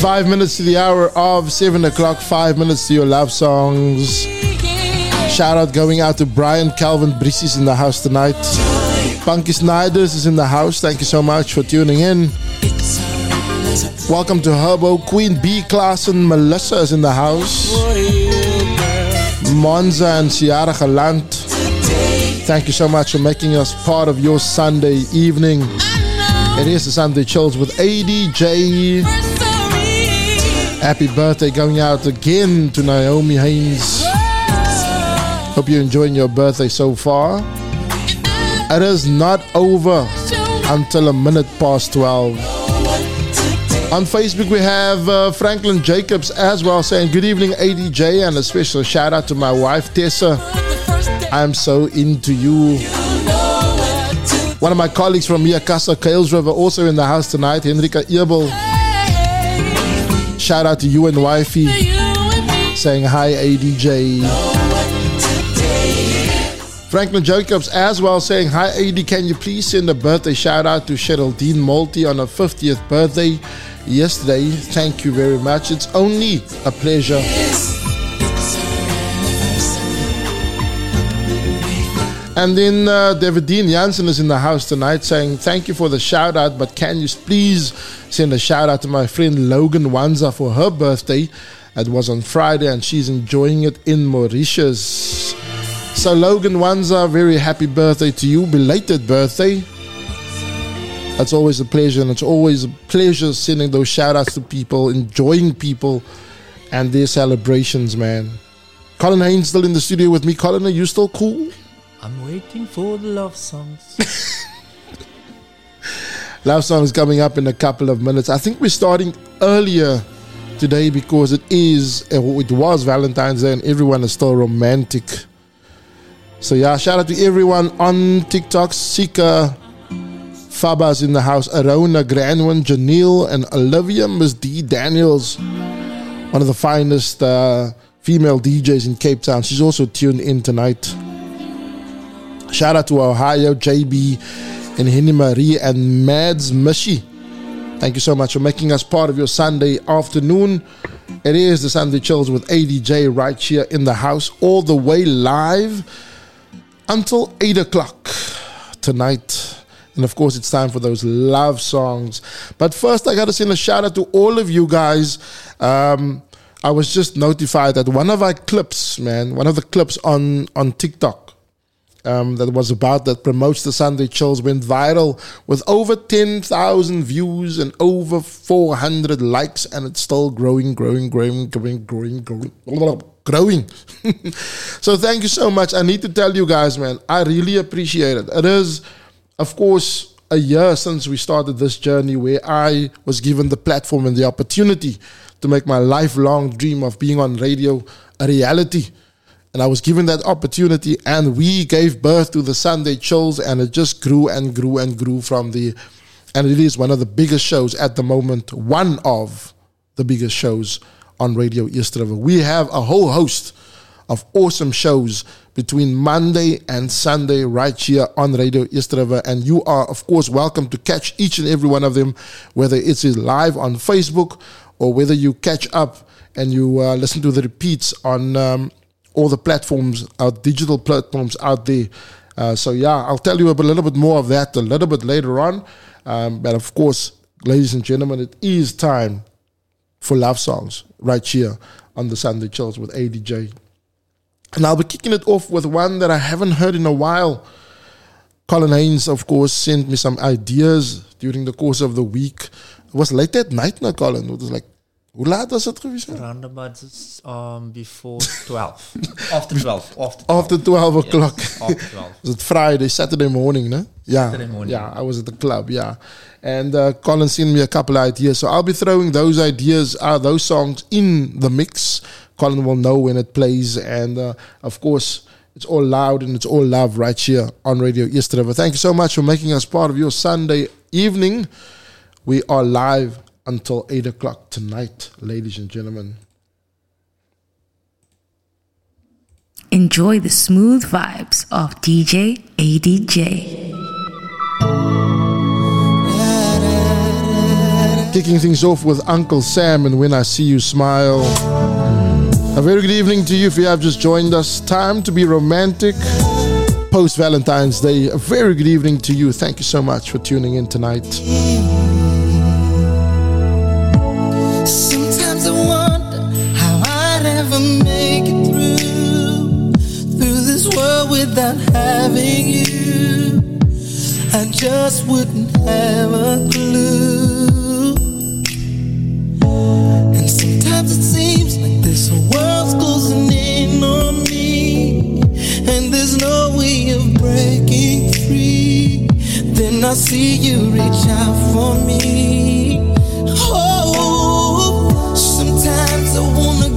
Five minutes to the hour of seven o'clock, five minutes to your love songs. Shout out going out to Brian Calvin Brissis in the house tonight. Punky Snyders is in the house. Thank you so much for tuning in. Welcome to Herbo. Queen B Class and Melissa is in the house. Monza and Ciara Galant. Thank you so much for making us part of your Sunday evening. It is the Sunday Chills with ADJ. Happy birthday going out again to Naomi Haynes. Hope you're enjoying your birthday so far. It is not over until a minute past 12. On Facebook, we have uh, Franklin Jacobs as well saying, Good evening, ADJ, and a special shout out to my wife, Tessa. I'm so into you. One of my colleagues from Miakasa, Kuils River, also in the house tonight, Henrika Ebel. Shout out to you and wifey saying hi, ADJ. Franklin Jacobs as well saying, Hi AD, can you please send a birthday shout out to Cheryl Dean Malty on her 50th birthday yesterday? Thank you very much. It's only a pleasure. And then uh, David Dean Jansen is in the house tonight saying, Thank you for the shout out, but can you please send a shout out to my friend Logan Wanza for her birthday? It was on Friday and she's enjoying it in Mauritius. So, Logan Wanza, very happy birthday to you, belated birthday. It's always a pleasure, and it's always a pleasure sending those shout outs to people, enjoying people and their celebrations, man. Colin Haynes still in the studio with me. Colin, are you still cool?
I'm waiting for the love songs.
Love songs coming up in a couple of minutes. I think we're starting earlier today because it is, uh, it was Valentine's Day and everyone is still romantic. So yeah, shout out to everyone on TikTok. Sika, Faba's in the house. Arona, Granwin, Janelle, and Olivia Miss D Daniels. One of the finest uh, female DJs in Cape Town. She's also tuned in tonight. Shout out to Ohio, JB, and Henny Marie, and Mads Mishi. Thank you so much for making us part of your Sunday afternoon. It is the Sunday Chills with ADJ right here in the house, all the way live until 8 o'clock tonight. And of course, it's time for those love songs. But first, I got to send a shout out to all of you guys. Um, I was just notified that one of our clips, man, one of the clips on, on TikTok um, that was about that promotes the Sunday Chills went viral with over 10,000 views and over 400 likes, and it's still growing, growing, growing, growing, growing, growing. Growing. so, thank you so much. I need to tell you guys, man, I really appreciate it. It is, of course, a year since we started this journey where I was given the platform and the opportunity to make my lifelong dream of being on radio a reality. And I was given that opportunity, and we gave birth to the Sunday Chills, and it just grew and grew and grew from the. And it is one of the biggest shows at the moment, one of the biggest shows on Radio East River. We have a whole host of awesome shows between Monday and Sunday right here on Radio East River. And you are, of course, welcome to catch each and every one of them, whether it's live on Facebook or whether you catch up and you uh, listen to the repeats on um, all the platforms, our digital platforms out there. Uh, so, yeah, I'll tell you a little bit more of that a little bit later on. Um, but of course, ladies and gentlemen, it is time for love songs right here on the Sunday Chills with ADJ. And I'll be kicking it off with one that I haven't heard in a while. Colin Haynes, of course, sent me some ideas during the course of the week. It was late that night now, Colin. It was like, hoe laat was het geweest?
Roundabout um, before 12. after 12. After 12.
After 12
Yes,
o'clock.
after 12.
was it Friday, Saturday morning, no? Yeah.
Saturday morning.
Yeah, I was at the club, yeah. And uh, Colin sent me a couple of ideas. So I'll be throwing those ideas, uh, those songs in the mix. Colin will know when it plays. And uh, of course, it's all loud and it's all love right here on Radio East River. Thank you so much for making us part of your Sunday evening. We are live until 8 o'clock tonight, ladies and gentlemen.
Enjoy the smooth vibes of DJ ADJ.
Kicking things off with Uncle Sam and When I See You Smile. A very good evening to you if you have just joined us. Time to be romantic post Valentine's Day. A very good evening to you. Thank you so much for tuning in tonight.
Sometimes I wonder how I'd ever make it through through this world without having you. I just wouldn't have a clue. And sometimes it seems this world's closing in on me, and there's no way of breaking free. Then I see you reach out for me. Oh, sometimes I wanna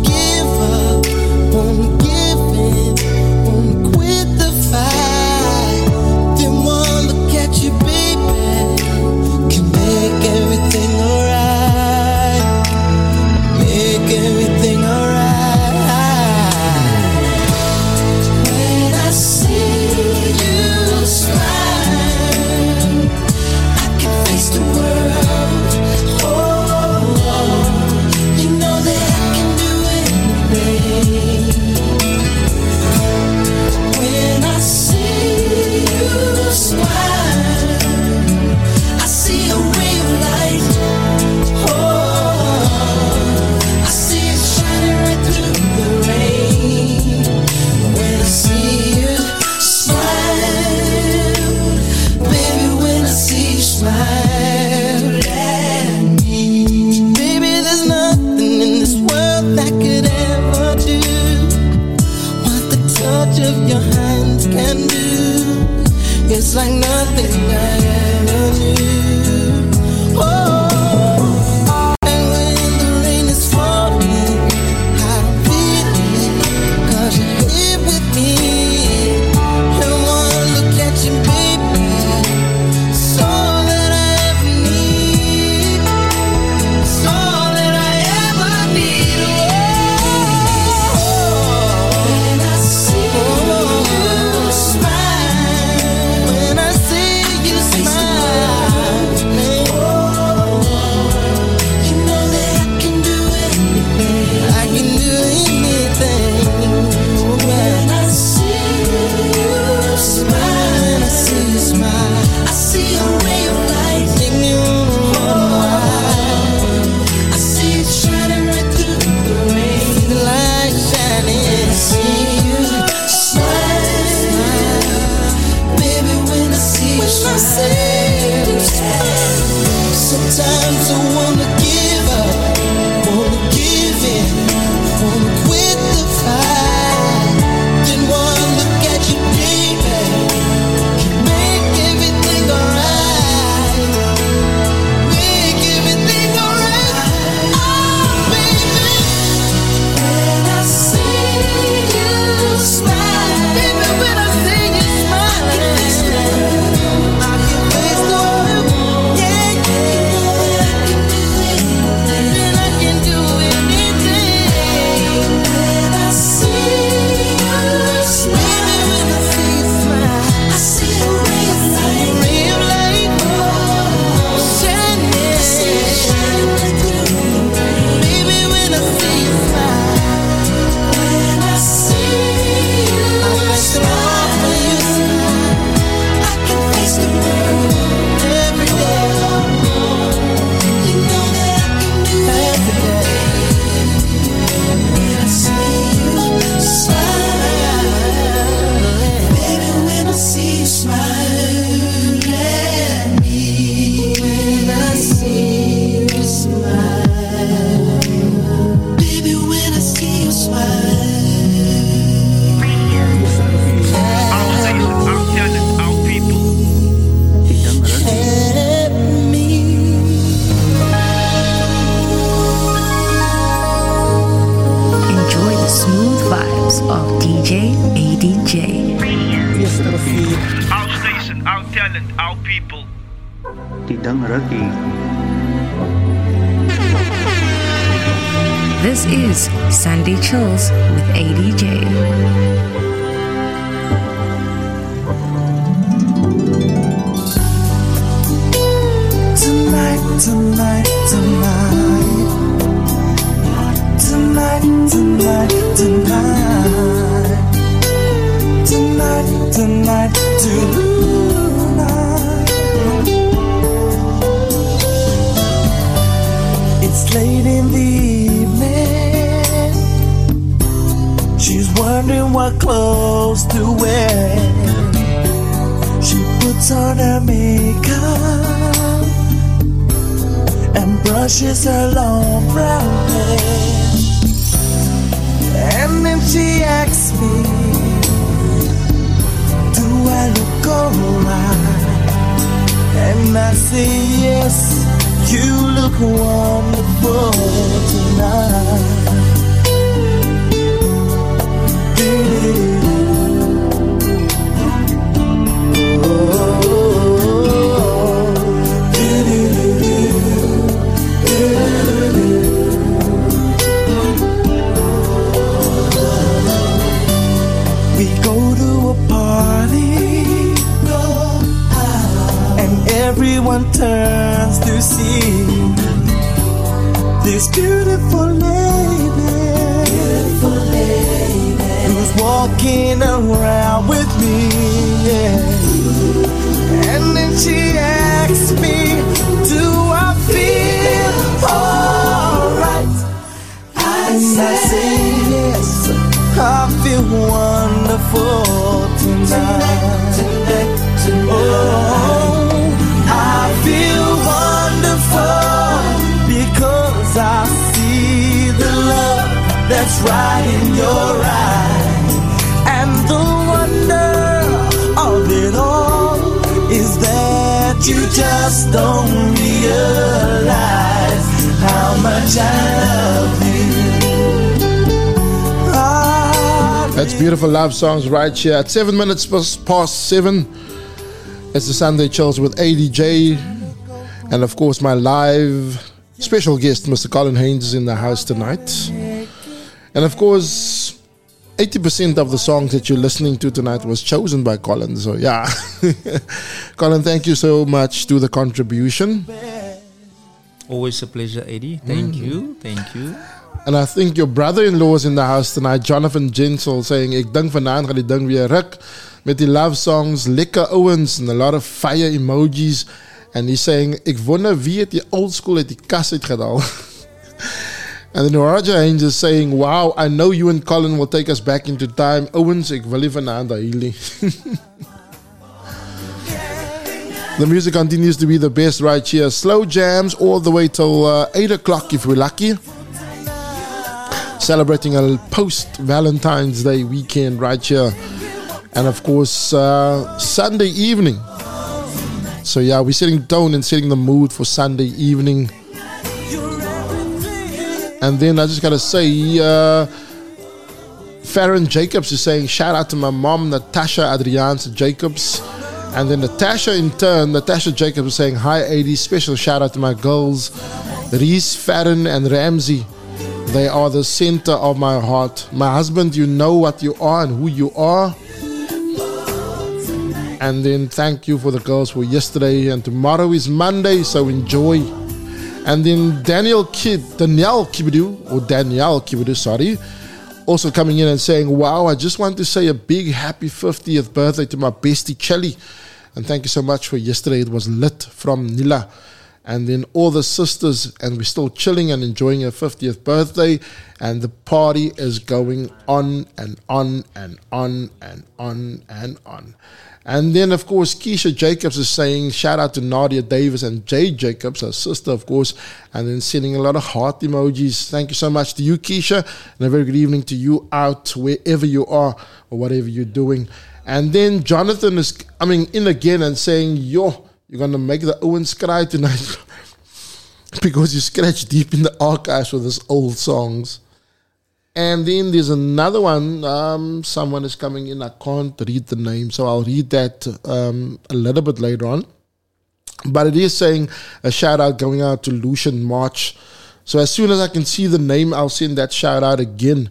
I say, Yes, you look wonderful tonight. Everyone turns to see this beautiful lady, who's walking around with me. yeah. And then she asks me, Do I feel alright? And I say yes, I feel wonderful tonight. Oh, that's right in your eyes. And the wonder of it all is that you just don't realize how much I love you.
That's beautiful love songs right here at seven minutes past seven. It's the Sunday Chills with ADJ, and of course my live special guest, Mr. Colin Haynes, is in the house tonight. And of course, 80% of the songs that you're listening to tonight was chosen by Colin. So yeah, Colin, thank you so much to the contribution.
Always a pleasure, Eddie. Thank
Mm.
you. Thank you.
And I think your brother-in-law is in the house tonight, Jonathan Jensel, saying, ek dink vanaand gaan die ding weer ruk met die love songs, lekker ouens and a lot of fire emojis. And he's saying, ek wonder wie het die old school uit die kas uitgehaal. and then Roger Haynes is saying, wow, I know you and Colin will take us back into time. Owens, ek wil vanaand huil. The music continues to be the best right here. Slow jams all the way till uh, 8 o'clock if we're lucky. Celebrating a post Valentine's Day weekend right here. And of course, uh, Sunday evening. So, yeah, we're setting the tone and setting the mood for Sunday evening. And then I just got to say, uh, Farron Jacobs is saying, shout out to my mom, Natasha Adriaanse Jacobs. And then Natasha, in turn, Natasha Jacobs is saying, Hi, AD. Special shout out to my girls, Reese, Farron, and Ramsey. They are the center of my heart. My husband, you know what you are and who you are. And then thank you for the girls for yesterday. And tomorrow is Monday, so enjoy. And then Daniel Kid, Danielle Kibidu, or Danielle Kibidu, sorry, also coming in and saying, Wow, I just want to say a big happy 50th birthday to my bestie Chelly. And thank you so much for yesterday. It was lit from Nila. And then all the sisters, and we're still chilling and enjoying her 50th birthday. And the party is going on and on and on and on and on. And then, of course, Keisha Jacobs is saying, shout out to Nadia Davis and Jay Jacobs, her sister, of course, and then sending a lot of heart emojis. Thank you so much to you, Keisha, and a very good evening to you out wherever you are or whatever you're doing. And then Jonathan is coming in again and saying, yo, you're going to make the Owens cry tonight because you scratch deep in the archives with these old songs. And then there's another one. Um, someone is coming in. I can't read the name, so I'll read that um, a little bit later on. But it is saying a shout out going out to Lucian March. So as soon as I can see the name, I'll send that shout out again.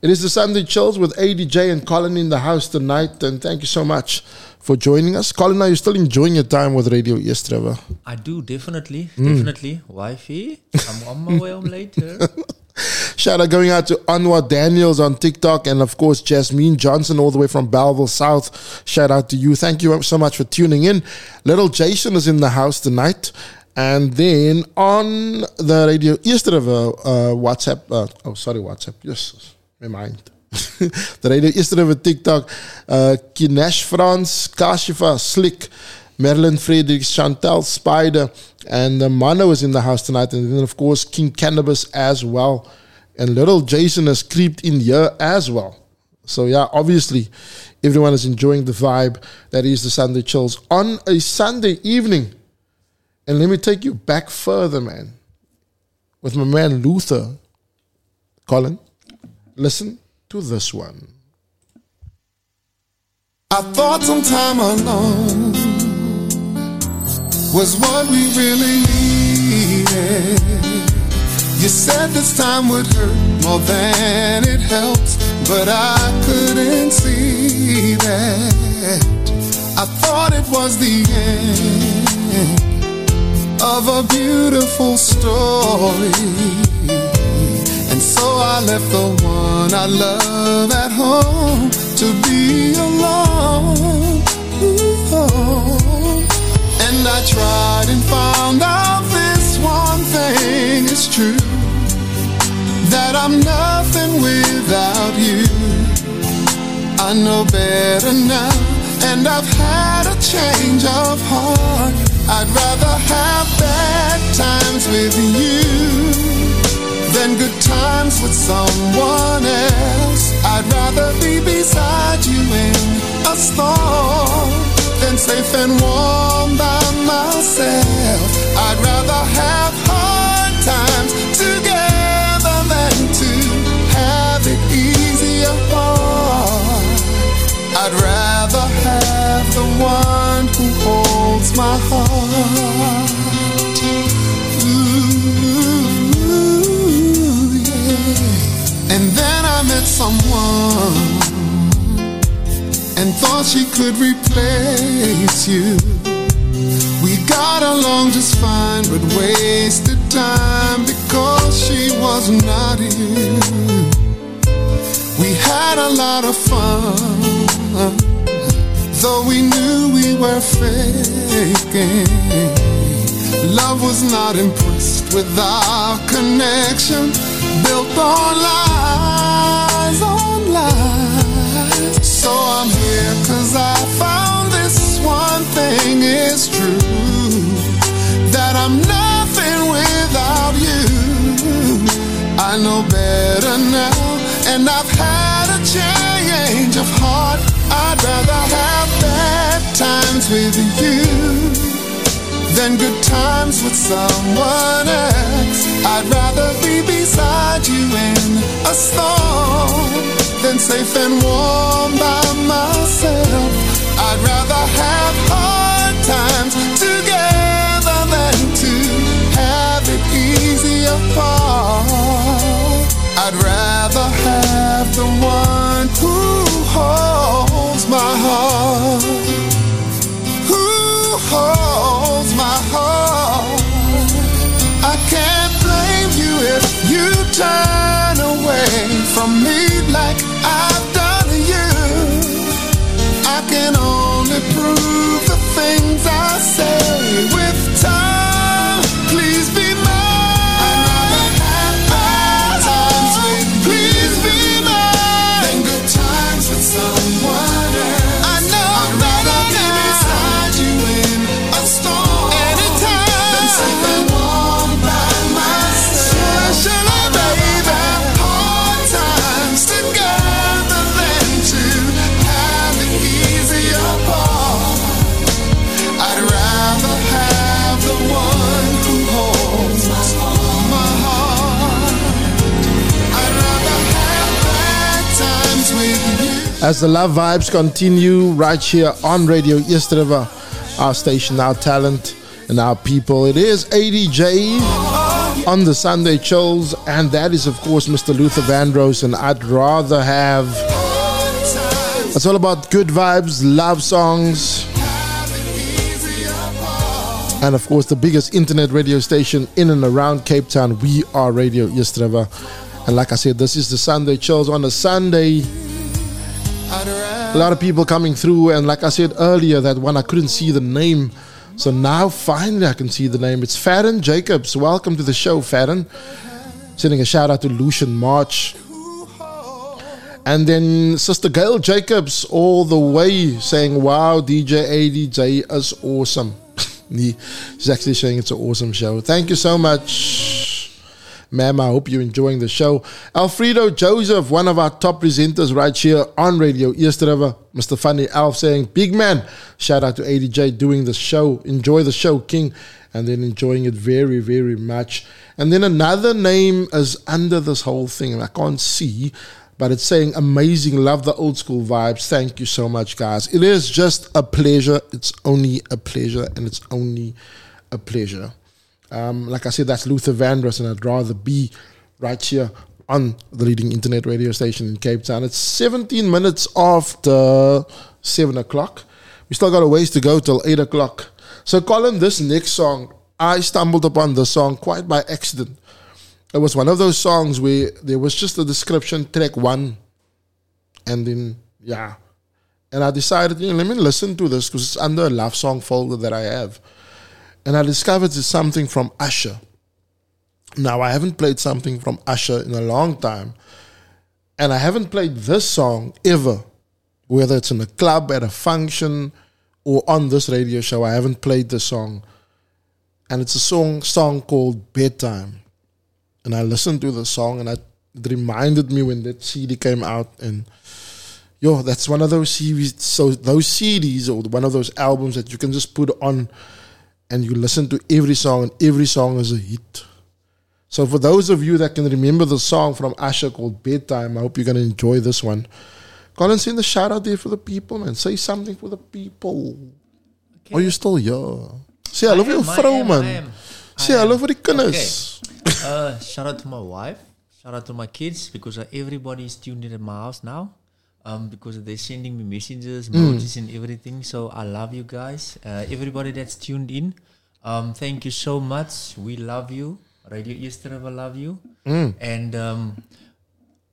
It is the Sunday Chills with ADJ and Colin in the house tonight. And thank you so much for joining us. Colin, are you still enjoying your time with Radio East River?
I do, definitely.
Mm.
Definitely. Wifey, I'm on my way home later.
Shout out going out to Anwar Daniels on TikTok and of course Jasmine Johnson all the way from Bellville South. Shout out to you. Thank you so much for tuning in. Little Jason is in the house tonight. And then on the Radio East River uh, WhatsApp uh, oh sorry WhatsApp yes my mind the Radio East River TikTok uh, Kinesh France Kashifa Slick Marilyn Fredericks Chantel Spider and uh, Mano is in the house tonight and then of course King Cannabis as well and little Jason has creeped in here as well so yeah obviously everyone is enjoying the vibe that is the Sunday chills on a Sunday evening and let me take you back further, man, with my man Luther. Colin, listen to this one.
I thought some time alone was what we really needed. You said this time would hurt more than it helps, but I couldn't see that. I thought it was the end of a beautiful story. And so I left the one I love at home to be alone. Ooh. And I tried and found out this one thing is true that I'm nothing without you. I know better now, and I've had a change of heart. I'd rather have bad times with you than good times with someone else. I'd rather be beside you in a storm than safe and warm by myself. I'd rather have hard times together than to have it easy apart. I'd rather have the one who holds my heart. Ooh, yeah. And then I met someone and thought she could replace you. We got along just fine, but wasted time because she was not you. We had a lot of fun, though we knew we were faking. Love was not impressed with our connection, built on lies, I'm nothing without you. I know better now, and I've had a change of heart. I'd rather have bad times with you than good times with someone else. I'd rather be beside you in a storm than safe and warm by myself. I'd rather have hard times I'd rather have the one who holds my heart. Who holds my heart? I can't blame you if you turn away from me
As the love vibes continue right here on Radio East River, our station, our talent. And our people, it is ADJ on the Sunday chills, and that is, of course, Mr. Luther Vandross. And I'd rather have. It's all about good vibes, love songs, and of course, the biggest internet radio station in and around Cape Town. We are Radio East River. And like I said, this is the Sunday chills on a Sunday. A lot of people coming through, and like I said earlier, that one I couldn't see the name. So now finally I can see the name. It's Farron Jacobs. Welcome to the show, Farron. Sending a shout out to Lucian March. And then Sister Gail Jacobs, all the way saying, Wow, DJ ADJ is awesome. She's actually saying it's an awesome show. Thank you so much, ma'am. I hope you're enjoying the show. Alfredo Joseph, one of our top presenters right here on Radio East River. Mr. Funny Alf saying, Big man. Shout out to ADJ doing the show. Enjoy the show, King. And then enjoying it very, very much. And then another name is under this whole thing, and I can't see but it's saying amazing. Love the old school vibes. Thank you so much, guys. It is just a pleasure. It's only a pleasure, and it's only a pleasure. Um, like I said, that's Luther Vandross, and I'd rather be right here on the leading internet radio station in Cape Town. It's 17 minutes after 7 o'clock. We still got a ways to go till 8 o'clock. So, Colin, this next song, I stumbled upon this song quite by accident it was one of those songs where there was just a description, track one, and then yeah, and I decided, you know, let me listen to this because it's under a love song folder that I have, and I discovered something from Usher. Now I haven't played something from Usher in a long time, and I haven't played this song ever, whether it's in a club, at a function, or on this radio show. I haven't played the song, and it's a song song called Bedtime and I listened to the song and I, it reminded me when that CD came out and yo, that's one of those CDs. So those CDs or one of those albums that you can just put on and you listen to every song and every song is a hit. So for those of you that can remember the song from Usher called Bedtime, I hope you're gonna enjoy this one. Colin, send a shout out there for the people, man. Say something for the people. Are you still here? Sê hallo vir jou
I
vrou man.
I am.
Sê hallo vir die kinders.
Uh, shout out to my wife. Shout out to my kids because everybody is tuned in at my house now. Um, because they're sending me messages,
Mm.
and everything. So I love you guys. Uh, everybody that's tuned in. Um, thank you so much. We love you. Radio East River love you.
Mm.
And um,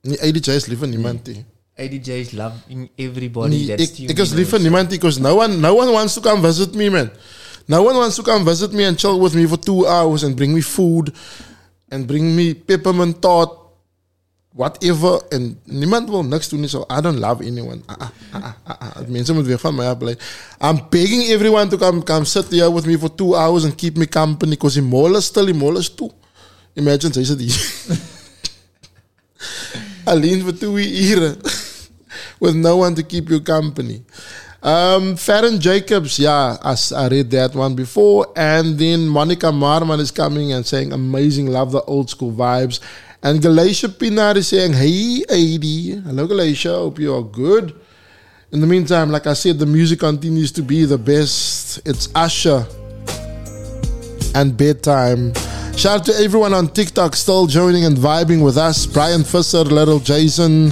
is liever niemand nie.
ADJ is loving everybody
Nee,
that's tuned in also.
niemand because no one, no one wants to come visit me, man. No one wants to come visit me and chill with me for two hours and bring me food and bring me peppermint tart, whatever. En niemand wil niks doen so I don't love anyone. Ah, ah, ah, ah, ah. Mense moet weer van af. I'm begging everyone to come, come sit here with me for two hours and keep me company because mall is stil, mall is toe. Imagine, sy sit hier. Alleen vir twee ure. with no one to keep you company. Um, Farron Jacobs, yeah, as I read that one before. And then Monica Marman is coming and saying, amazing, love the old school vibes. And Galatia Pinar is saying, hey, AD. Hello, Galatia, hope you are good. In the meantime, like I said, the music continues to be the best. It's Usher and bedtime. Shout out to everyone on TikTok still joining and vibing with us. Brian Fisser, Little Jason,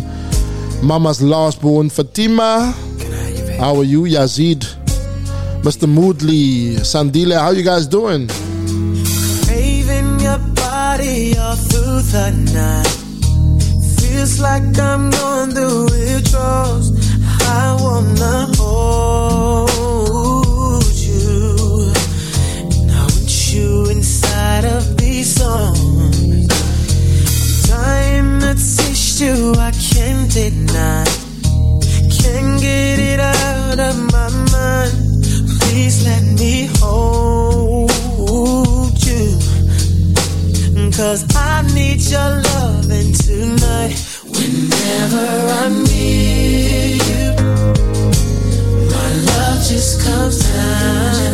Mama's last born, Fatima. How are you, Yazid? Mr. Moodley, Sandile, how you guys doing?
Body all through the night. Feels like I'm going through withdrawals. I wanna hold you. And I want you inside of these songs. I'm dying to taste you, I can't deny. Can't get it out of my mind. Please let me hold Cause I need your loving tonight. Whenever I'm near you, my love just comes down.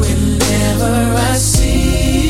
Whenever I see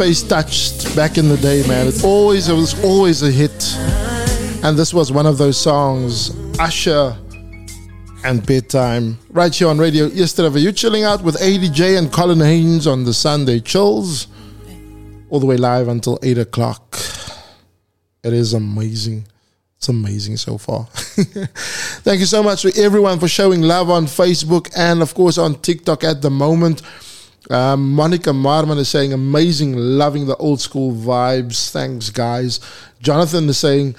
Babyface touched back in the day, man. It always it was always a hit. And this was one of those songs, Usher and Bedtime. Right here on Radio East River. Were you chilling out with ADJ and Colin Haynes on the Sunday Chills. All the way live until 8 o'clock. It is amazing. It's amazing so far. Thank you so much to everyone for showing love on Facebook and, of course, on TikTok at the moment. Um, Monica Marman is saying, amazing, loving the old school vibes. Thanks, guys. Jonathan is saying,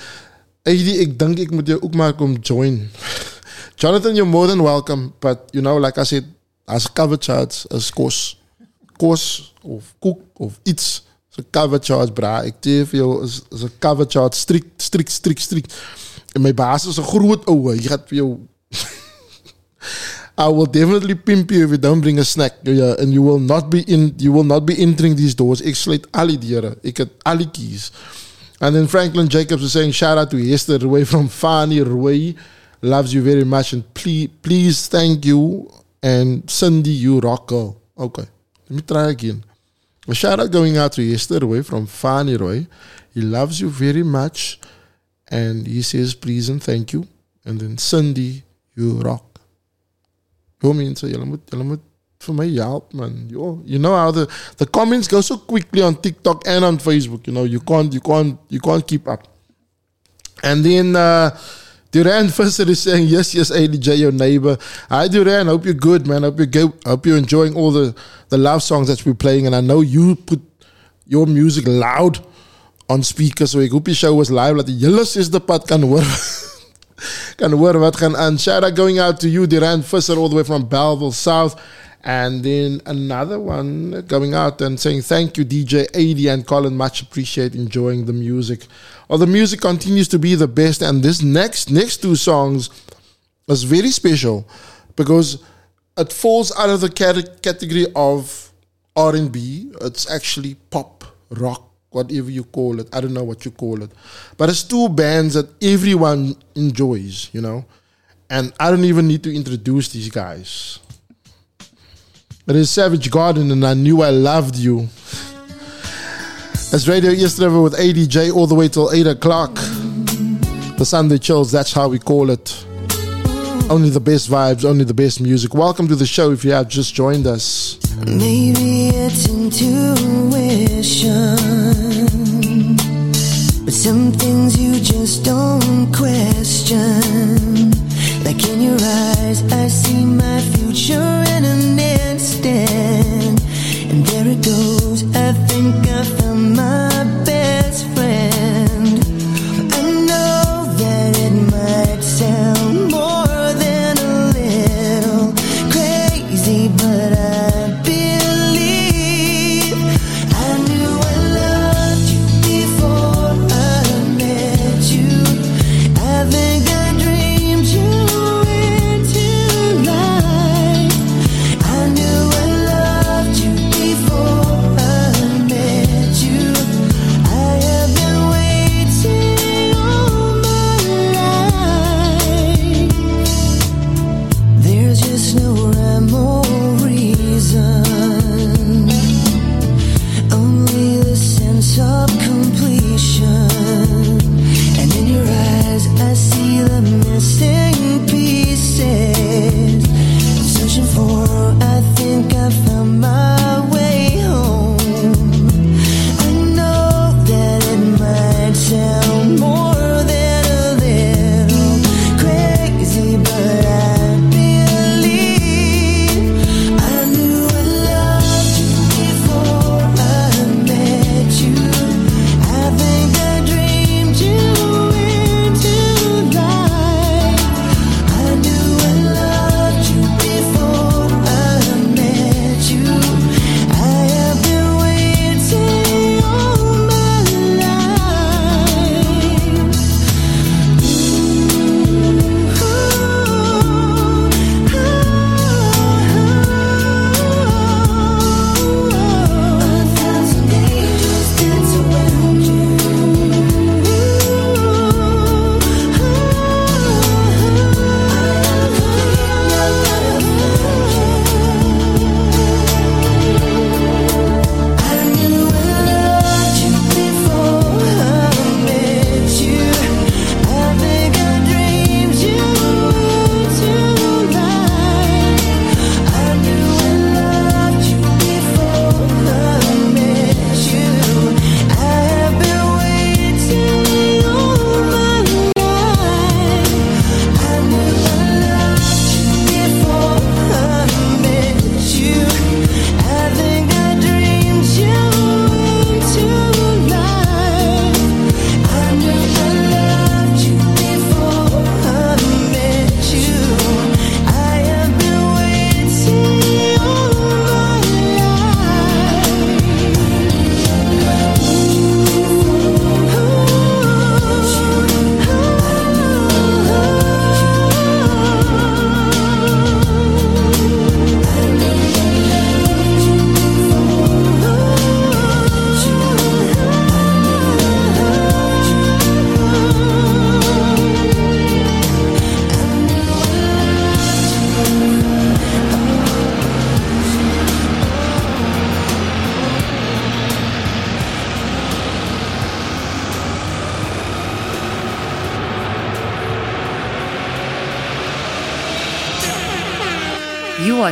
AD, ek dink ek moet jou ook maar kom join. Jonathan, you're more than welcome. But, you know, like I said, as cover charts, as course, Kos of cook of iets. So cover charge, bra. Sê vir jou, is, cover charge, strikt, strikt, strikt, strikt. En my baas 'n groot ouwe. Hy gaat vir jou... I will definitely pimp you if you don't bring a snack. Uh, yeah, and you will not be in. You will not be entering these doors. Ek sluit al die deure. Ek keys. And then Franklin Jacobs is saying, shout out to Esther Roy from Fani Roy. Loves you very much. And please, please thank you. And Cindy, you rock girl. Okay. Let me try again. A shout out going out to Esther Roy from Fani Roy. He loves you very much. And he says, please and thank you. And then Cindy, you rock. Mense, julle moet julle moet vir my help man. Yo, you know how the the comments go so quickly on TikTok and on Facebook, you know, you can't you can't you can't keep up. And then uh Duran Fisser is saying, yes, yes, ADJ, your neighbor. Hi, Duran. Hope you're good, man. Hope you're good. Hope you're enjoying all the, the love songs that we're playing. And I know you put your music loud on speakers. So ek hoop show was live. Die hele sister pad kan hoor. kan hoor wat gaan aan. Shout out going out to you, Duran Fisser, all the way from Bellville South. And then another one going out and saying, Thank you, DJ 80 and Colin. Much appreciate enjoying the music. Well, the music continues to be the best. And this next next two songs is very special because it falls out of the category of R&B. It's actually pop, rock, whatever you call it. I don't know what you call it. But it's two bands that everyone enjoys, you know. And I don't even need to introduce these guys. It is Savage Garden and I Knew I Loved You. It's Radio East River with ADJ all the way till 8 o'clock. The Sunday chills, that's how we call it. Only the best vibes, only the best music. Welcome to the show if you have just joined us.
Maybe it's intuition, but some things you just don't question. Like in your eyes, I see my future in an instant, and there it goes.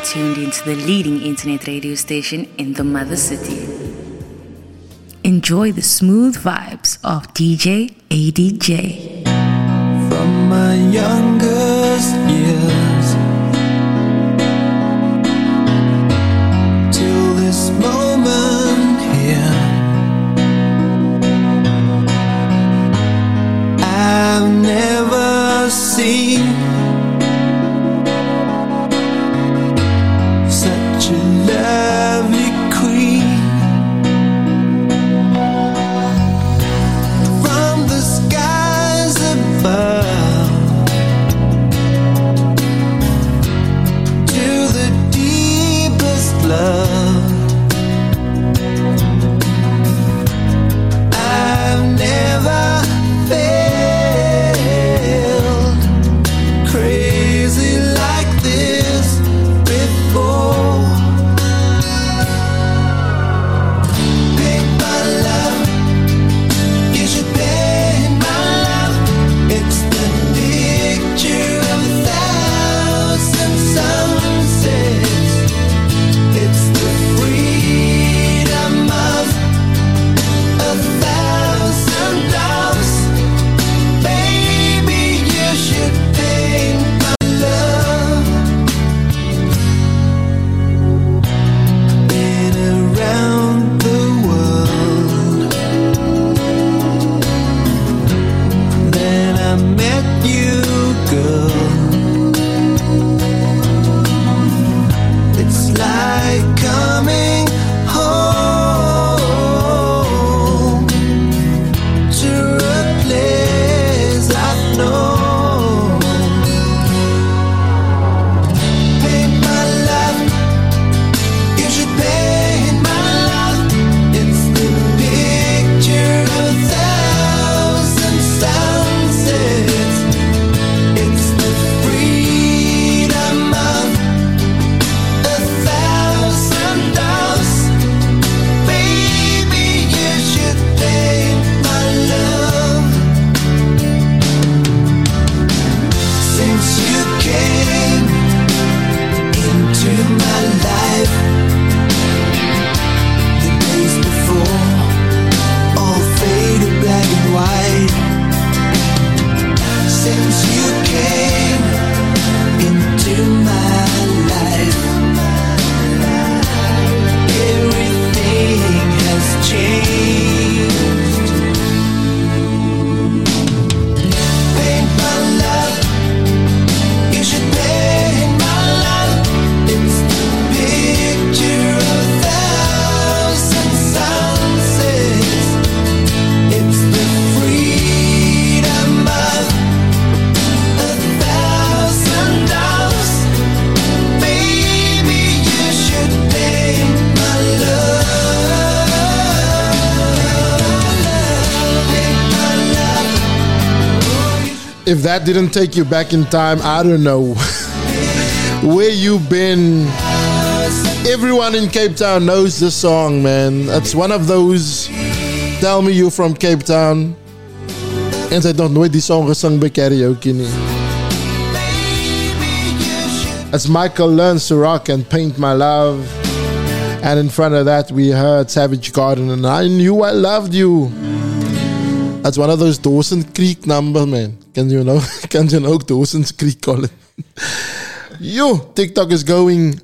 Tuned into the leading internet radio station in the mother city. Enjoy the smooth vibes of DJ ADJ.
From my youngest years till this moment here, I've never seen
If that didn't take you back in time, I don't know where you've been. Everyone in Cape Town knows this song, man. It's one of those. Tell me you're from Cape Town. En het nog nooit die song gesing by karaoke. It's Michael Learns to Rock and Paint My Love. And in front of that, we heard Savage Garden and I Knew I Loved You. That's one of those Dawson Creek numbers, man. Can you know? Can you know Dawson's Creek call it? Yo, TikTok is going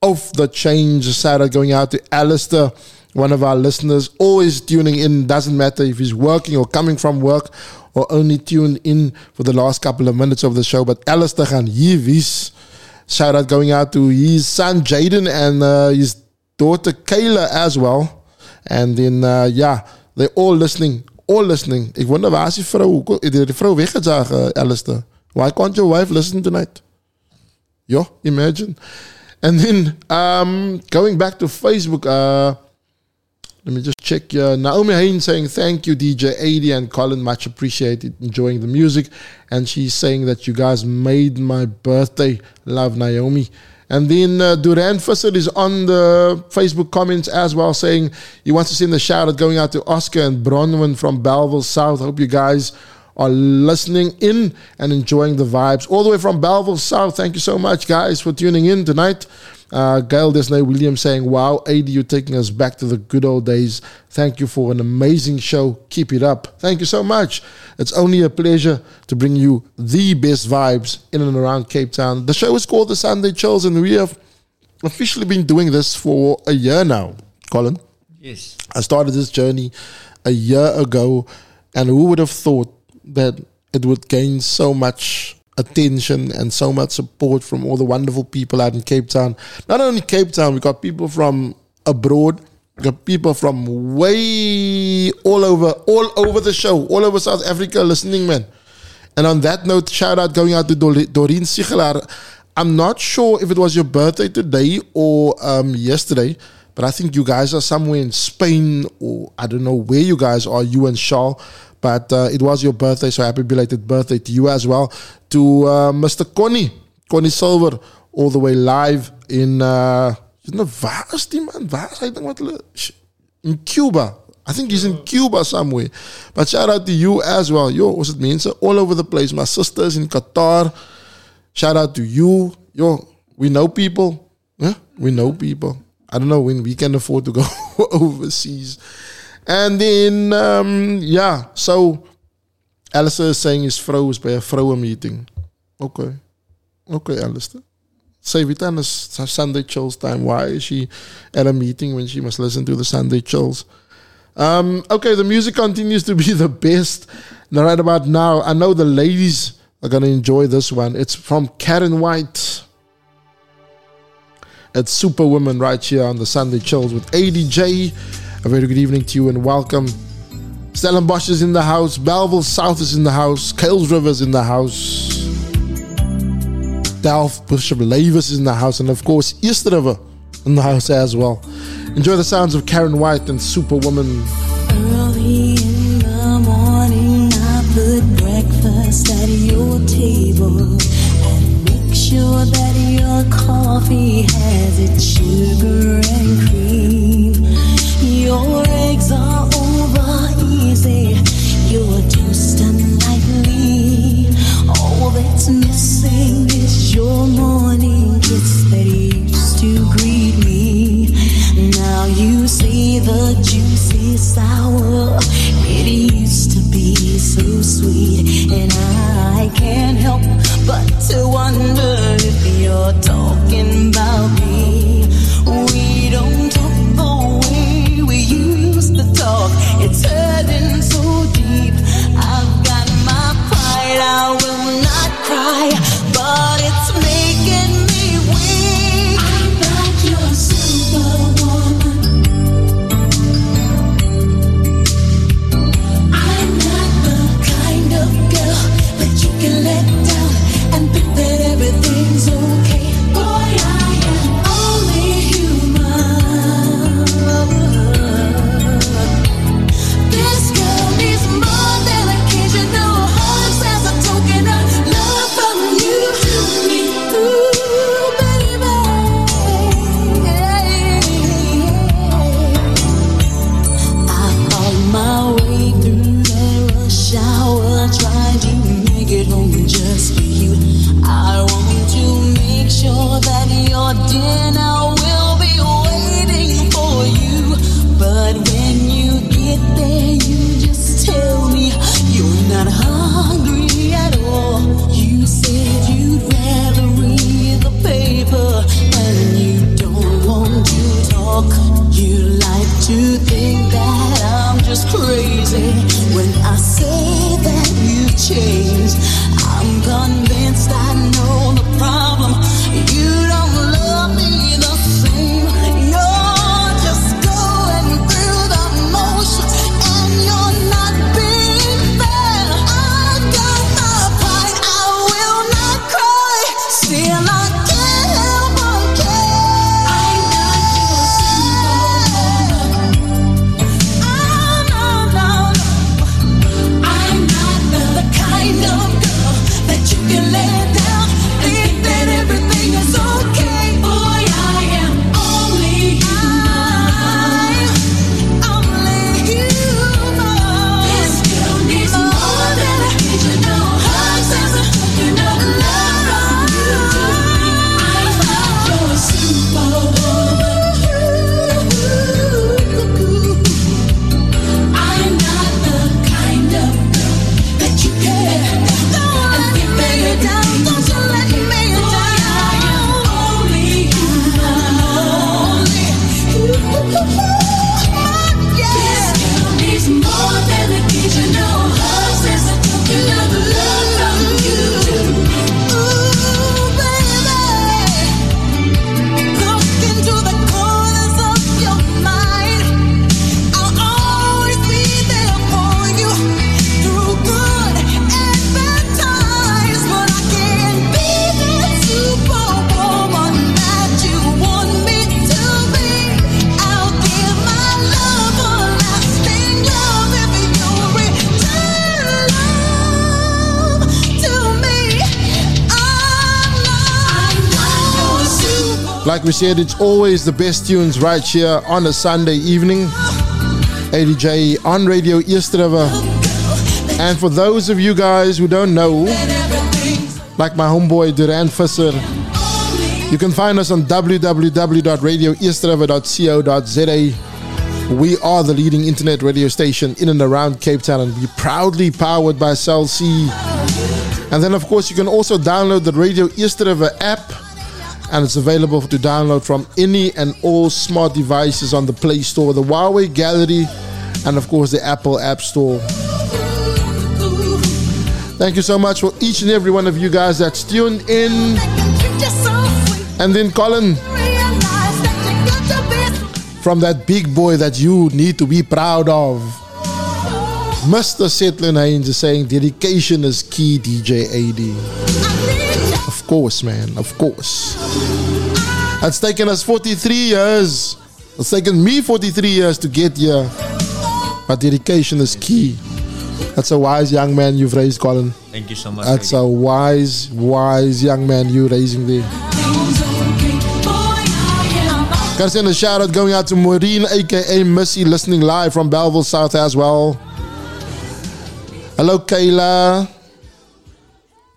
off the change. Shout out going out to Alistair, one of our listeners, always tuning in. Doesn't matter if he's working or coming from work or only tuned in for the last couple of minutes of the show. But Alistair hier wees. Shout out going out to his son Jaden and uh, his daughter Kayla as well. And then, uh, yeah, they're all listening. All listening. Ik wonder waar is die vrouw? Die vrouw weggezagen, Alistair? Why can't your wife listen tonight? Yo, imagine. And then um, going back to Facebook, uh, let me just check. Uh, Naomi Hain saying thank you, DJ AD and Colin, much appreciated, enjoying the music, and she's saying that you guys made my birthday. Love Naomi. And then uh, Duran Visser is on the Facebook comments as well, saying he wants to send a shout out going out to Oscar and Bronwyn from Bellville South. Hope you guys are listening in and enjoying the vibes. All the way from Bellville South. Thank you so much, guys, for tuning in tonight. Uh, Gail Disney Williams saying, Wow, AD, you're taking us back to the good old days. Thank you for an amazing show. Keep it up. Thank you so much. It's only a pleasure to bring you the best vibes in and around Cape Town. The show is called The Sunday Chills, and we have officially been doing this for a year now, Colin.
Yes.
I started this journey a year ago, and who would have thought that it would gain so much attention and so much support from all the wonderful people out in Cape Town? Not only Cape Town, we got people from abroad. We got people from way all over, all over the show, all over South Africa listening, man. And on that note, shout out going out to Dor- Doreen Sigelaar. I'm not sure if it was your birthday today or um, yesterday, but I think you guys are somewhere in Spain or I don't know where you guys are, you and Charles. But uh, it was your birthday, so happy belated birthday to you as well. To uh, Mr. Connie, Connie Silver, all the way live in, uh, know, waar man? Is hy ding wat in Cuba. I think he's in Cuba somewhere. But shout out to you as well. Yo, was it mense all over the place. My sisters in Qatar. Shout out to you. Yo, we know people. Yeah, we know people. I don't know when we can afford to go overseas. And then, um, yeah, so Alistair is saying his vrouw is by a vrouwen meeting. Okay. Okay, Alistair. Save it and it's Sunday chills time. Why is she at a meeting when she must listen to the Sunday chills? Um, okay, the music continues to be the best. Now, right about now, I know the ladies are going to enjoy this one. It's from Karyn White. It's Superwoman right here on the Sunday Chills with ADJ. A very good evening to you and welcome. Stellenbosch is in the house. Bellville South is in the house. Kuils River is in the house. Delft Bishop Lavis is in the house. And of course, East River in the house as well. Enjoy the sounds of Karyn White and Superwoman.
Early in the morning, I put breakfast at your table and make sure that your coffee has its sugar and cream.
Said, it's always the best tunes right here on a Sunday evening. ADJ on Radio East River. And for those of you guys who don't know, like my homeboy Duran Visser, you can find us on www.radioeastriver.co.za. We are the leading internet radio station in and around Cape Town and we're proudly powered by Cell C. And then, of course, you can also download the Radio East River app and it's available to download from any and all smart devices on the Play Store, the Huawei Gallery, and of course the Apple App Store. Thank you so much for each and every one of you guys that's tuned in. And then Colin, from that big boy that you need to be proud of. Mr. Setlin Haynes is saying dedication is key, DJ AD. Of course, man, of course. It's taken us 43 years. It's taken me 43 years to get here. But dedication is key. That's a wise young man you've raised, Colin.
Thank you so much.
That's a wise, wise young man you're raising there. Gotta send a shout out going out to Maureen, aka Missy, listening live from Bellville South as well. Hello, Kayla.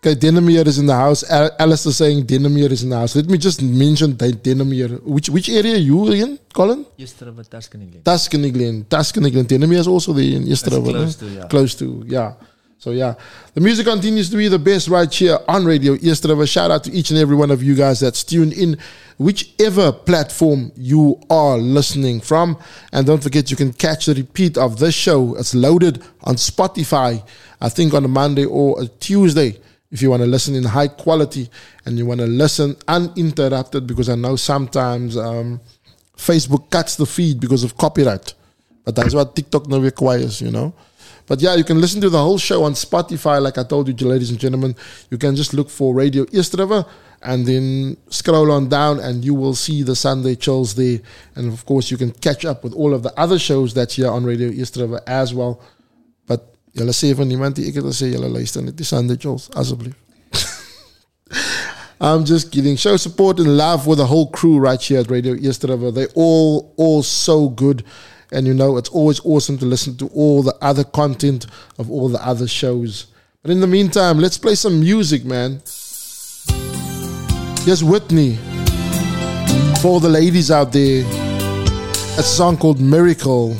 Okay, Dennemere is in the house. Al- Alistair saying Dennemere is in the house. Let me just mention that Dennemere. Which which area are you in, Colin?
Yesterday, Tuscany Glen.
Tuscany Glen. Tuscany Glen. Denimere is also there in yesterday.
close to, yeah.
Close to, yeah. So yeah, the music continues to be the best right here on radio. Yesterday, a shout out to each and every one of you guys that's tuned in, whichever platform you are listening from. And don't forget, you can catch the repeat of this show. It's loaded on Spotify, I think on a Monday or a Tuesday. If you want to listen in high quality and you want to listen uninterrupted, because I know sometimes um, Facebook cuts the feed because of copyright. But that's what TikTok now requires, you know. But yeah, you can listen to the whole show on Spotify, like I told you, ladies and gentlemen. You can just look for Radio East and then scroll on down and you will see the Sunday chills there. And of course, you can catch up with all of the other shows that's here on Radio East as well. Julle sê van ek het gesê julle luister net die Sunday asseblief. I'm just kidding. Show support and love with the whole crew right here at Radio River. They're all all so good. And you know, it's always awesome to listen to all the other content of all the other shows. But in the meantime, let's play some music, man. Here's Whitney. For the ladies out there, a song called Miracle.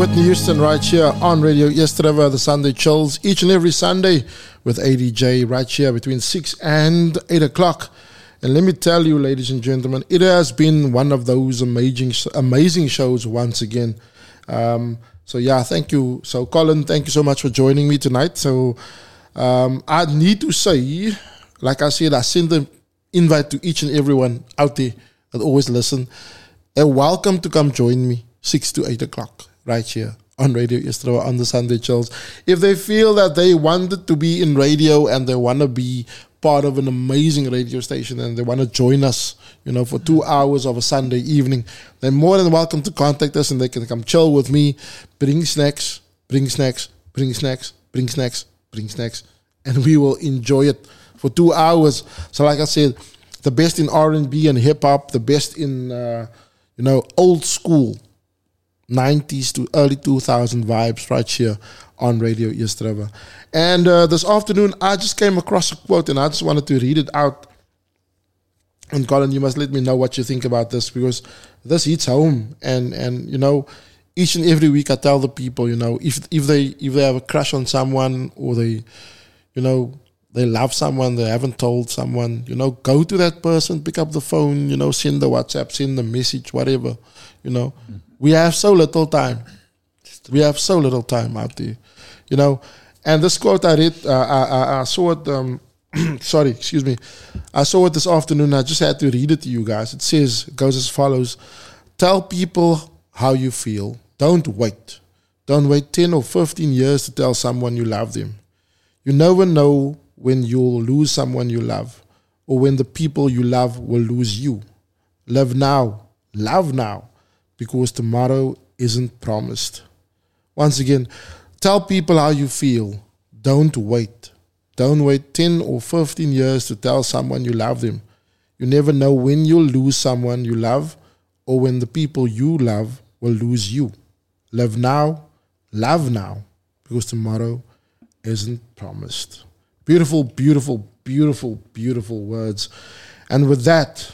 Whitney Houston right here on Radio Yesterday, the Sunday Chills, each and every Sunday with ADJ right here between 6 and 8 o'clock. And let me tell you, ladies and gentlemen, it has been one of those amazing, amazing shows once again. Um, so, yeah, thank you. So, Colin, thank you so much for joining me tonight. So, um, I need to say, like I said, I send an invite to each and everyone out there that always listen. And welcome to come join me 6 to 8 o'clock right here on Radio Yesterday on the Sunday Chills. If they feel that they wanted to be in radio and they want to be part of an amazing radio station and they want to join us, you know, for two hours of a Sunday evening, they're more than welcome to contact us and they can come chill with me, bring snacks, bring snacks, bring snacks, bring snacks, bring snacks, and we will enjoy it for two hours. So, like I said, the best in R and B and hip hop, the best in uh, you know old school 90s to early 2000 vibes right here on Radio Yesterday. And uh, this afternoon, I just came across a quote and I just wanted to read it out. And Colin, you must let me know what you think about this because this hits home. And, and you know, each and every week I tell the people, you know, if if they if they have a crush on someone or they, you know, they love someone they haven't told someone, you know, go to that person, pick up the phone, you know, send the WhatsApp, send the message, whatever, you know. We have so little time. We have so little time out there, you know. And this quote I read, uh, I, I, I saw it. Um, sorry, excuse me. I saw it this afternoon. I just had to read it to you guys. It says, it goes as follows: Tell people how you feel. Don't wait. Don't wait ten or fifteen years to tell someone you love them. You never know when you'll lose someone you love or when the people you love will lose you. Live now, love now, because tomorrow isn't promised. Once again, tell people how you feel. Don't wait. Don't wait 10 or 15 years to tell someone you love them. You never know when you'll lose someone you love or when the people you love will lose you. Live now, love now, because tomorrow isn't promised. Beautiful, beautiful, beautiful, beautiful words. And with that,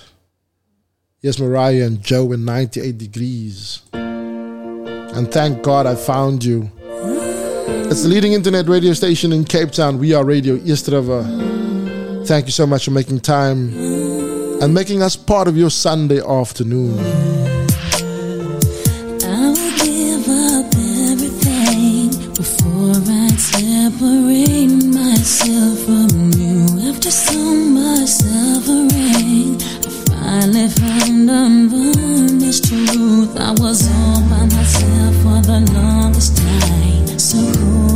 yes, Mariah and Joe in 98 degrees. And thank God I found you. It's the leading internet radio station in Cape Town. We are Radio East Thank you so much for making time and making us part of your Sunday afternoon.
Separate myself from you. After so much suffering, finally found unvarnished truth. I was all by myself for the longest time, so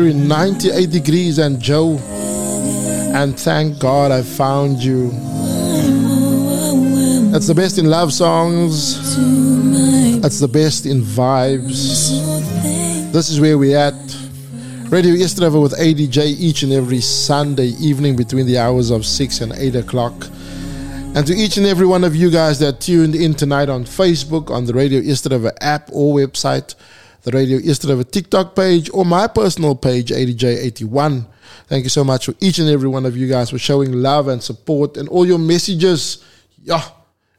Mariah Carey, 98 Degrees, and Joe. And thank God I found you. That's the best in love songs. That's the best in vibes. This is where we're at. Radio River with ADJ each and every Sunday evening between the hours of 6 and 8 o'clock. And to each and every one of you guys that tuned in tonight on Facebook, on the Radio River app or website, the Radio East River TikTok page, or my personal page, ADJ81. Thank you so much for each and every one of you guys for showing love and support and all your messages. Yeah,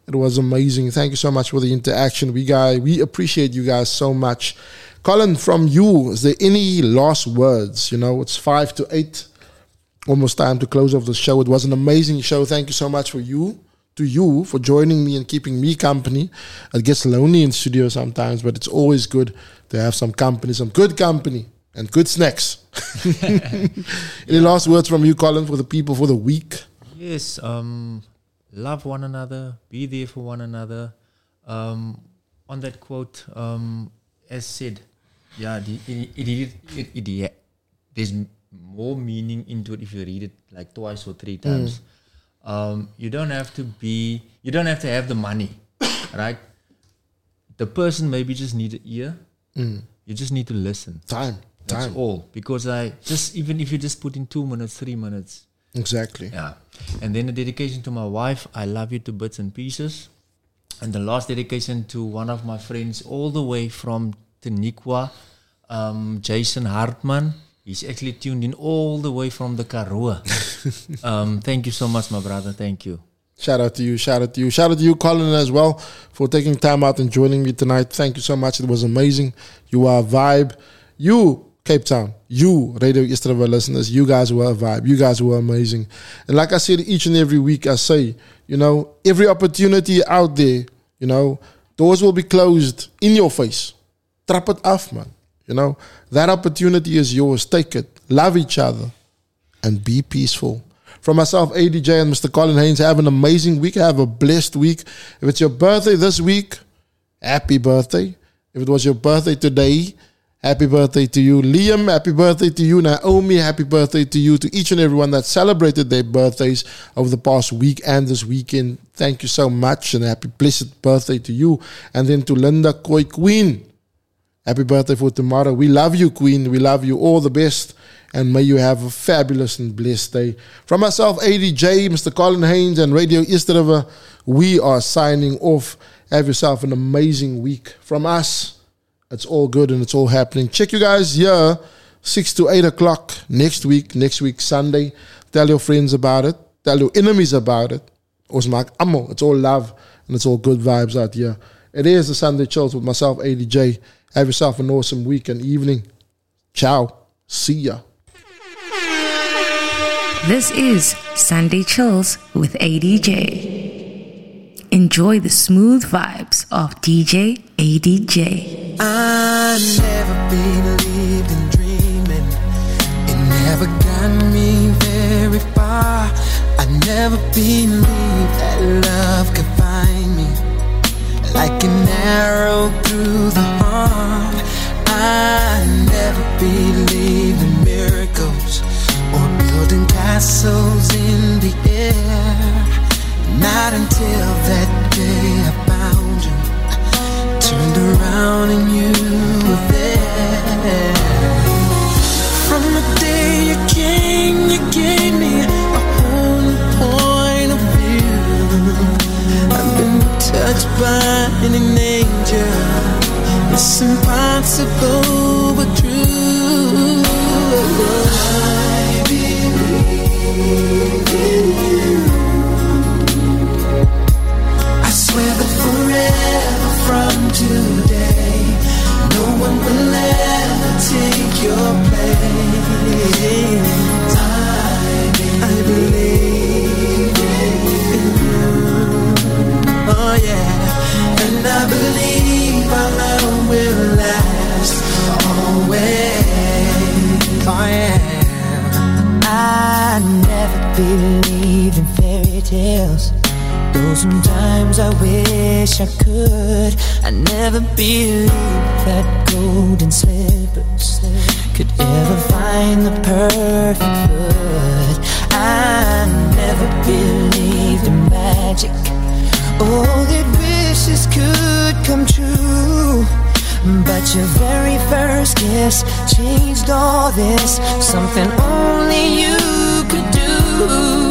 it was amazing. Thank you so much for the interaction. We guys, we appreciate you guys so much. Colin, from you, is there any last words? You know, it's five to eight. Almost time to close off the show. It was an amazing show. Thank you so much for you, to you, for joining me and keeping me company. It gets lonely in studio sometimes, but it's always good to have some company, some good company, and good snacks. any last words from you, Colin, for the people for the week?
Yes, um, love one another, be there for one another. Um, on that quote, um, as said, yeah, the, it, it, it, it, it, yeah, there's more meaning into it if you read it like twice or three times. Um, you don't have to be, you don't have to have the money, right? The person maybe just need an ear.
Mm.
You just need to listen.
Time,
That's
time.
all. Because I just even if you just put in two minutes, three minutes,
Exactly.
yeah. And then a dedication to my wife. I love you to bits and pieces. And the last dedication to one of my friends, all the way from Taniqua, um, Jason Hartman. He's actually tuned in all the way from the Karoo. um, thank you so much, my brother. Thank you.
Shout out to you. Shout out to you. Shout out to you, Colin, as well, for taking time out and joining me tonight. Thank you so much. It was amazing. You are a vibe. You, Cape Town, you, Radio Yesterday listeners, you guys were a vibe. You guys were amazing. And like I said, each and every week, I say, you know, every opportunity out there, you know, doors will be closed in your face. Trap it off, man. You know, that opportunity is yours. Take it. Love each other and be peaceful. From myself, ADJ and Mr. Colin Haynes, have an amazing week. Have a blessed week. If it's your birthday this week, happy birthday. If it was your birthday today, happy birthday to you. Liam, happy birthday to you. Naomi, happy birthday to you. To each and everyone that celebrated their birthdays over the past week and this weekend, thank you so much and happy blessed birthday to you. And then to Linda Koi Queen, Happy birthday for tomorrow. We love you, Queen. We love you. All the best. And may you have a fabulous and blessed day. From myself, ADJ, Mr. Colin Haynes, and Radio East River, we are signing off. Have yourself an amazing week. From us, it's all good and it's all happening. Check you guys here, 6 to 8 o'clock next week, next week, Sunday. Tell your friends about it. Tell your enemies about it. Ons maak. It's all love and it's all good vibes out here. It is the Sunday Chills with myself, ADJ. Have yourself an awesome week and evening. Ciao. See ya.
This is Sunday Chills with ADJ. Enjoy the smooth vibes of DJ ADJ.
I never believed in dreaming. It never got me very far. I never believed that love could find me like an arrow through the heart. I never believed in miracles or building castles in the air. Not until that day I found you turned around and you were there. From the day you came, you gave me touched by an angel. It's impossible but true. I believe in you. I swear that forever from today, no one will ever take your place. Believe our love will last always. I never believed in fairy tales. Though sometimes I wish I could. I never believed that golden could ever find the perfect foot. I never believed in magic. Oh, that wishes could come true. But your very first kiss changed all this. Something only you could do.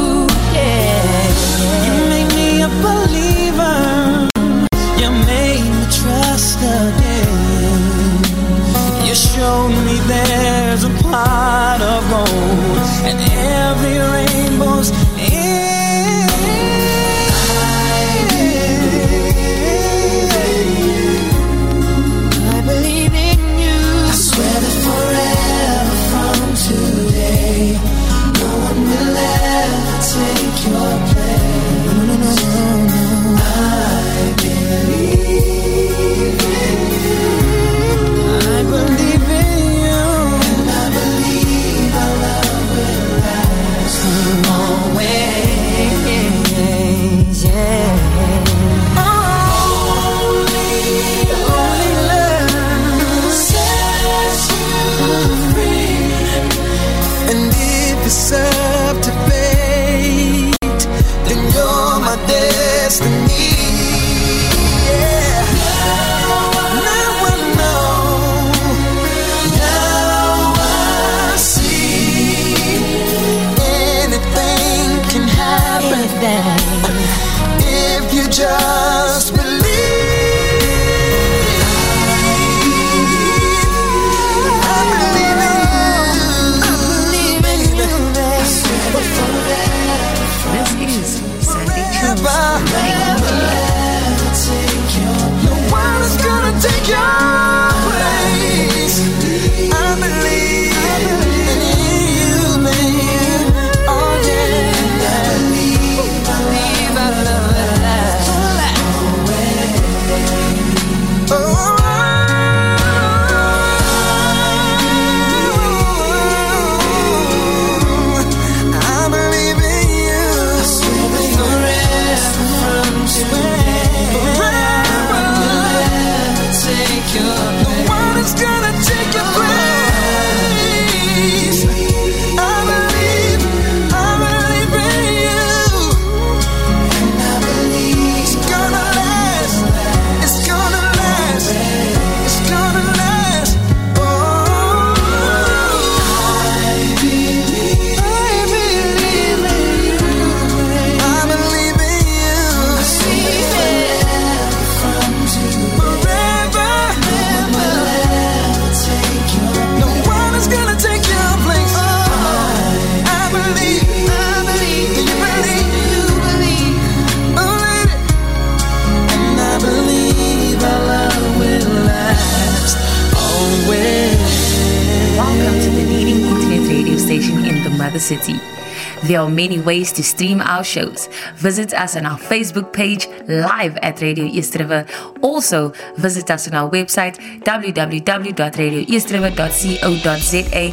Many ways to stream our shows. Visit us on our Facebook page live at Radio East River. Also, visit us on our website www.radioeastriver.co.za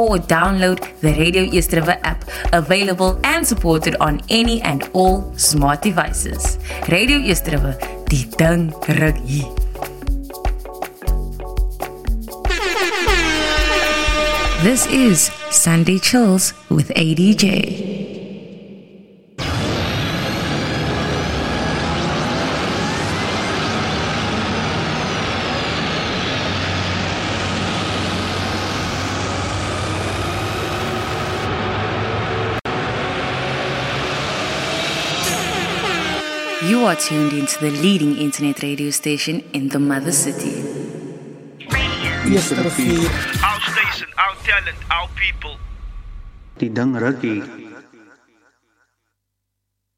or download the Radio East River app, available and supported on any and all smart devices. Radio East River, die. This is Sunday Chills with ADJ. You are tuned into the leading internet radio station in the mother city.
Yes, Our station, our talent, our people.
Die ding rukkie.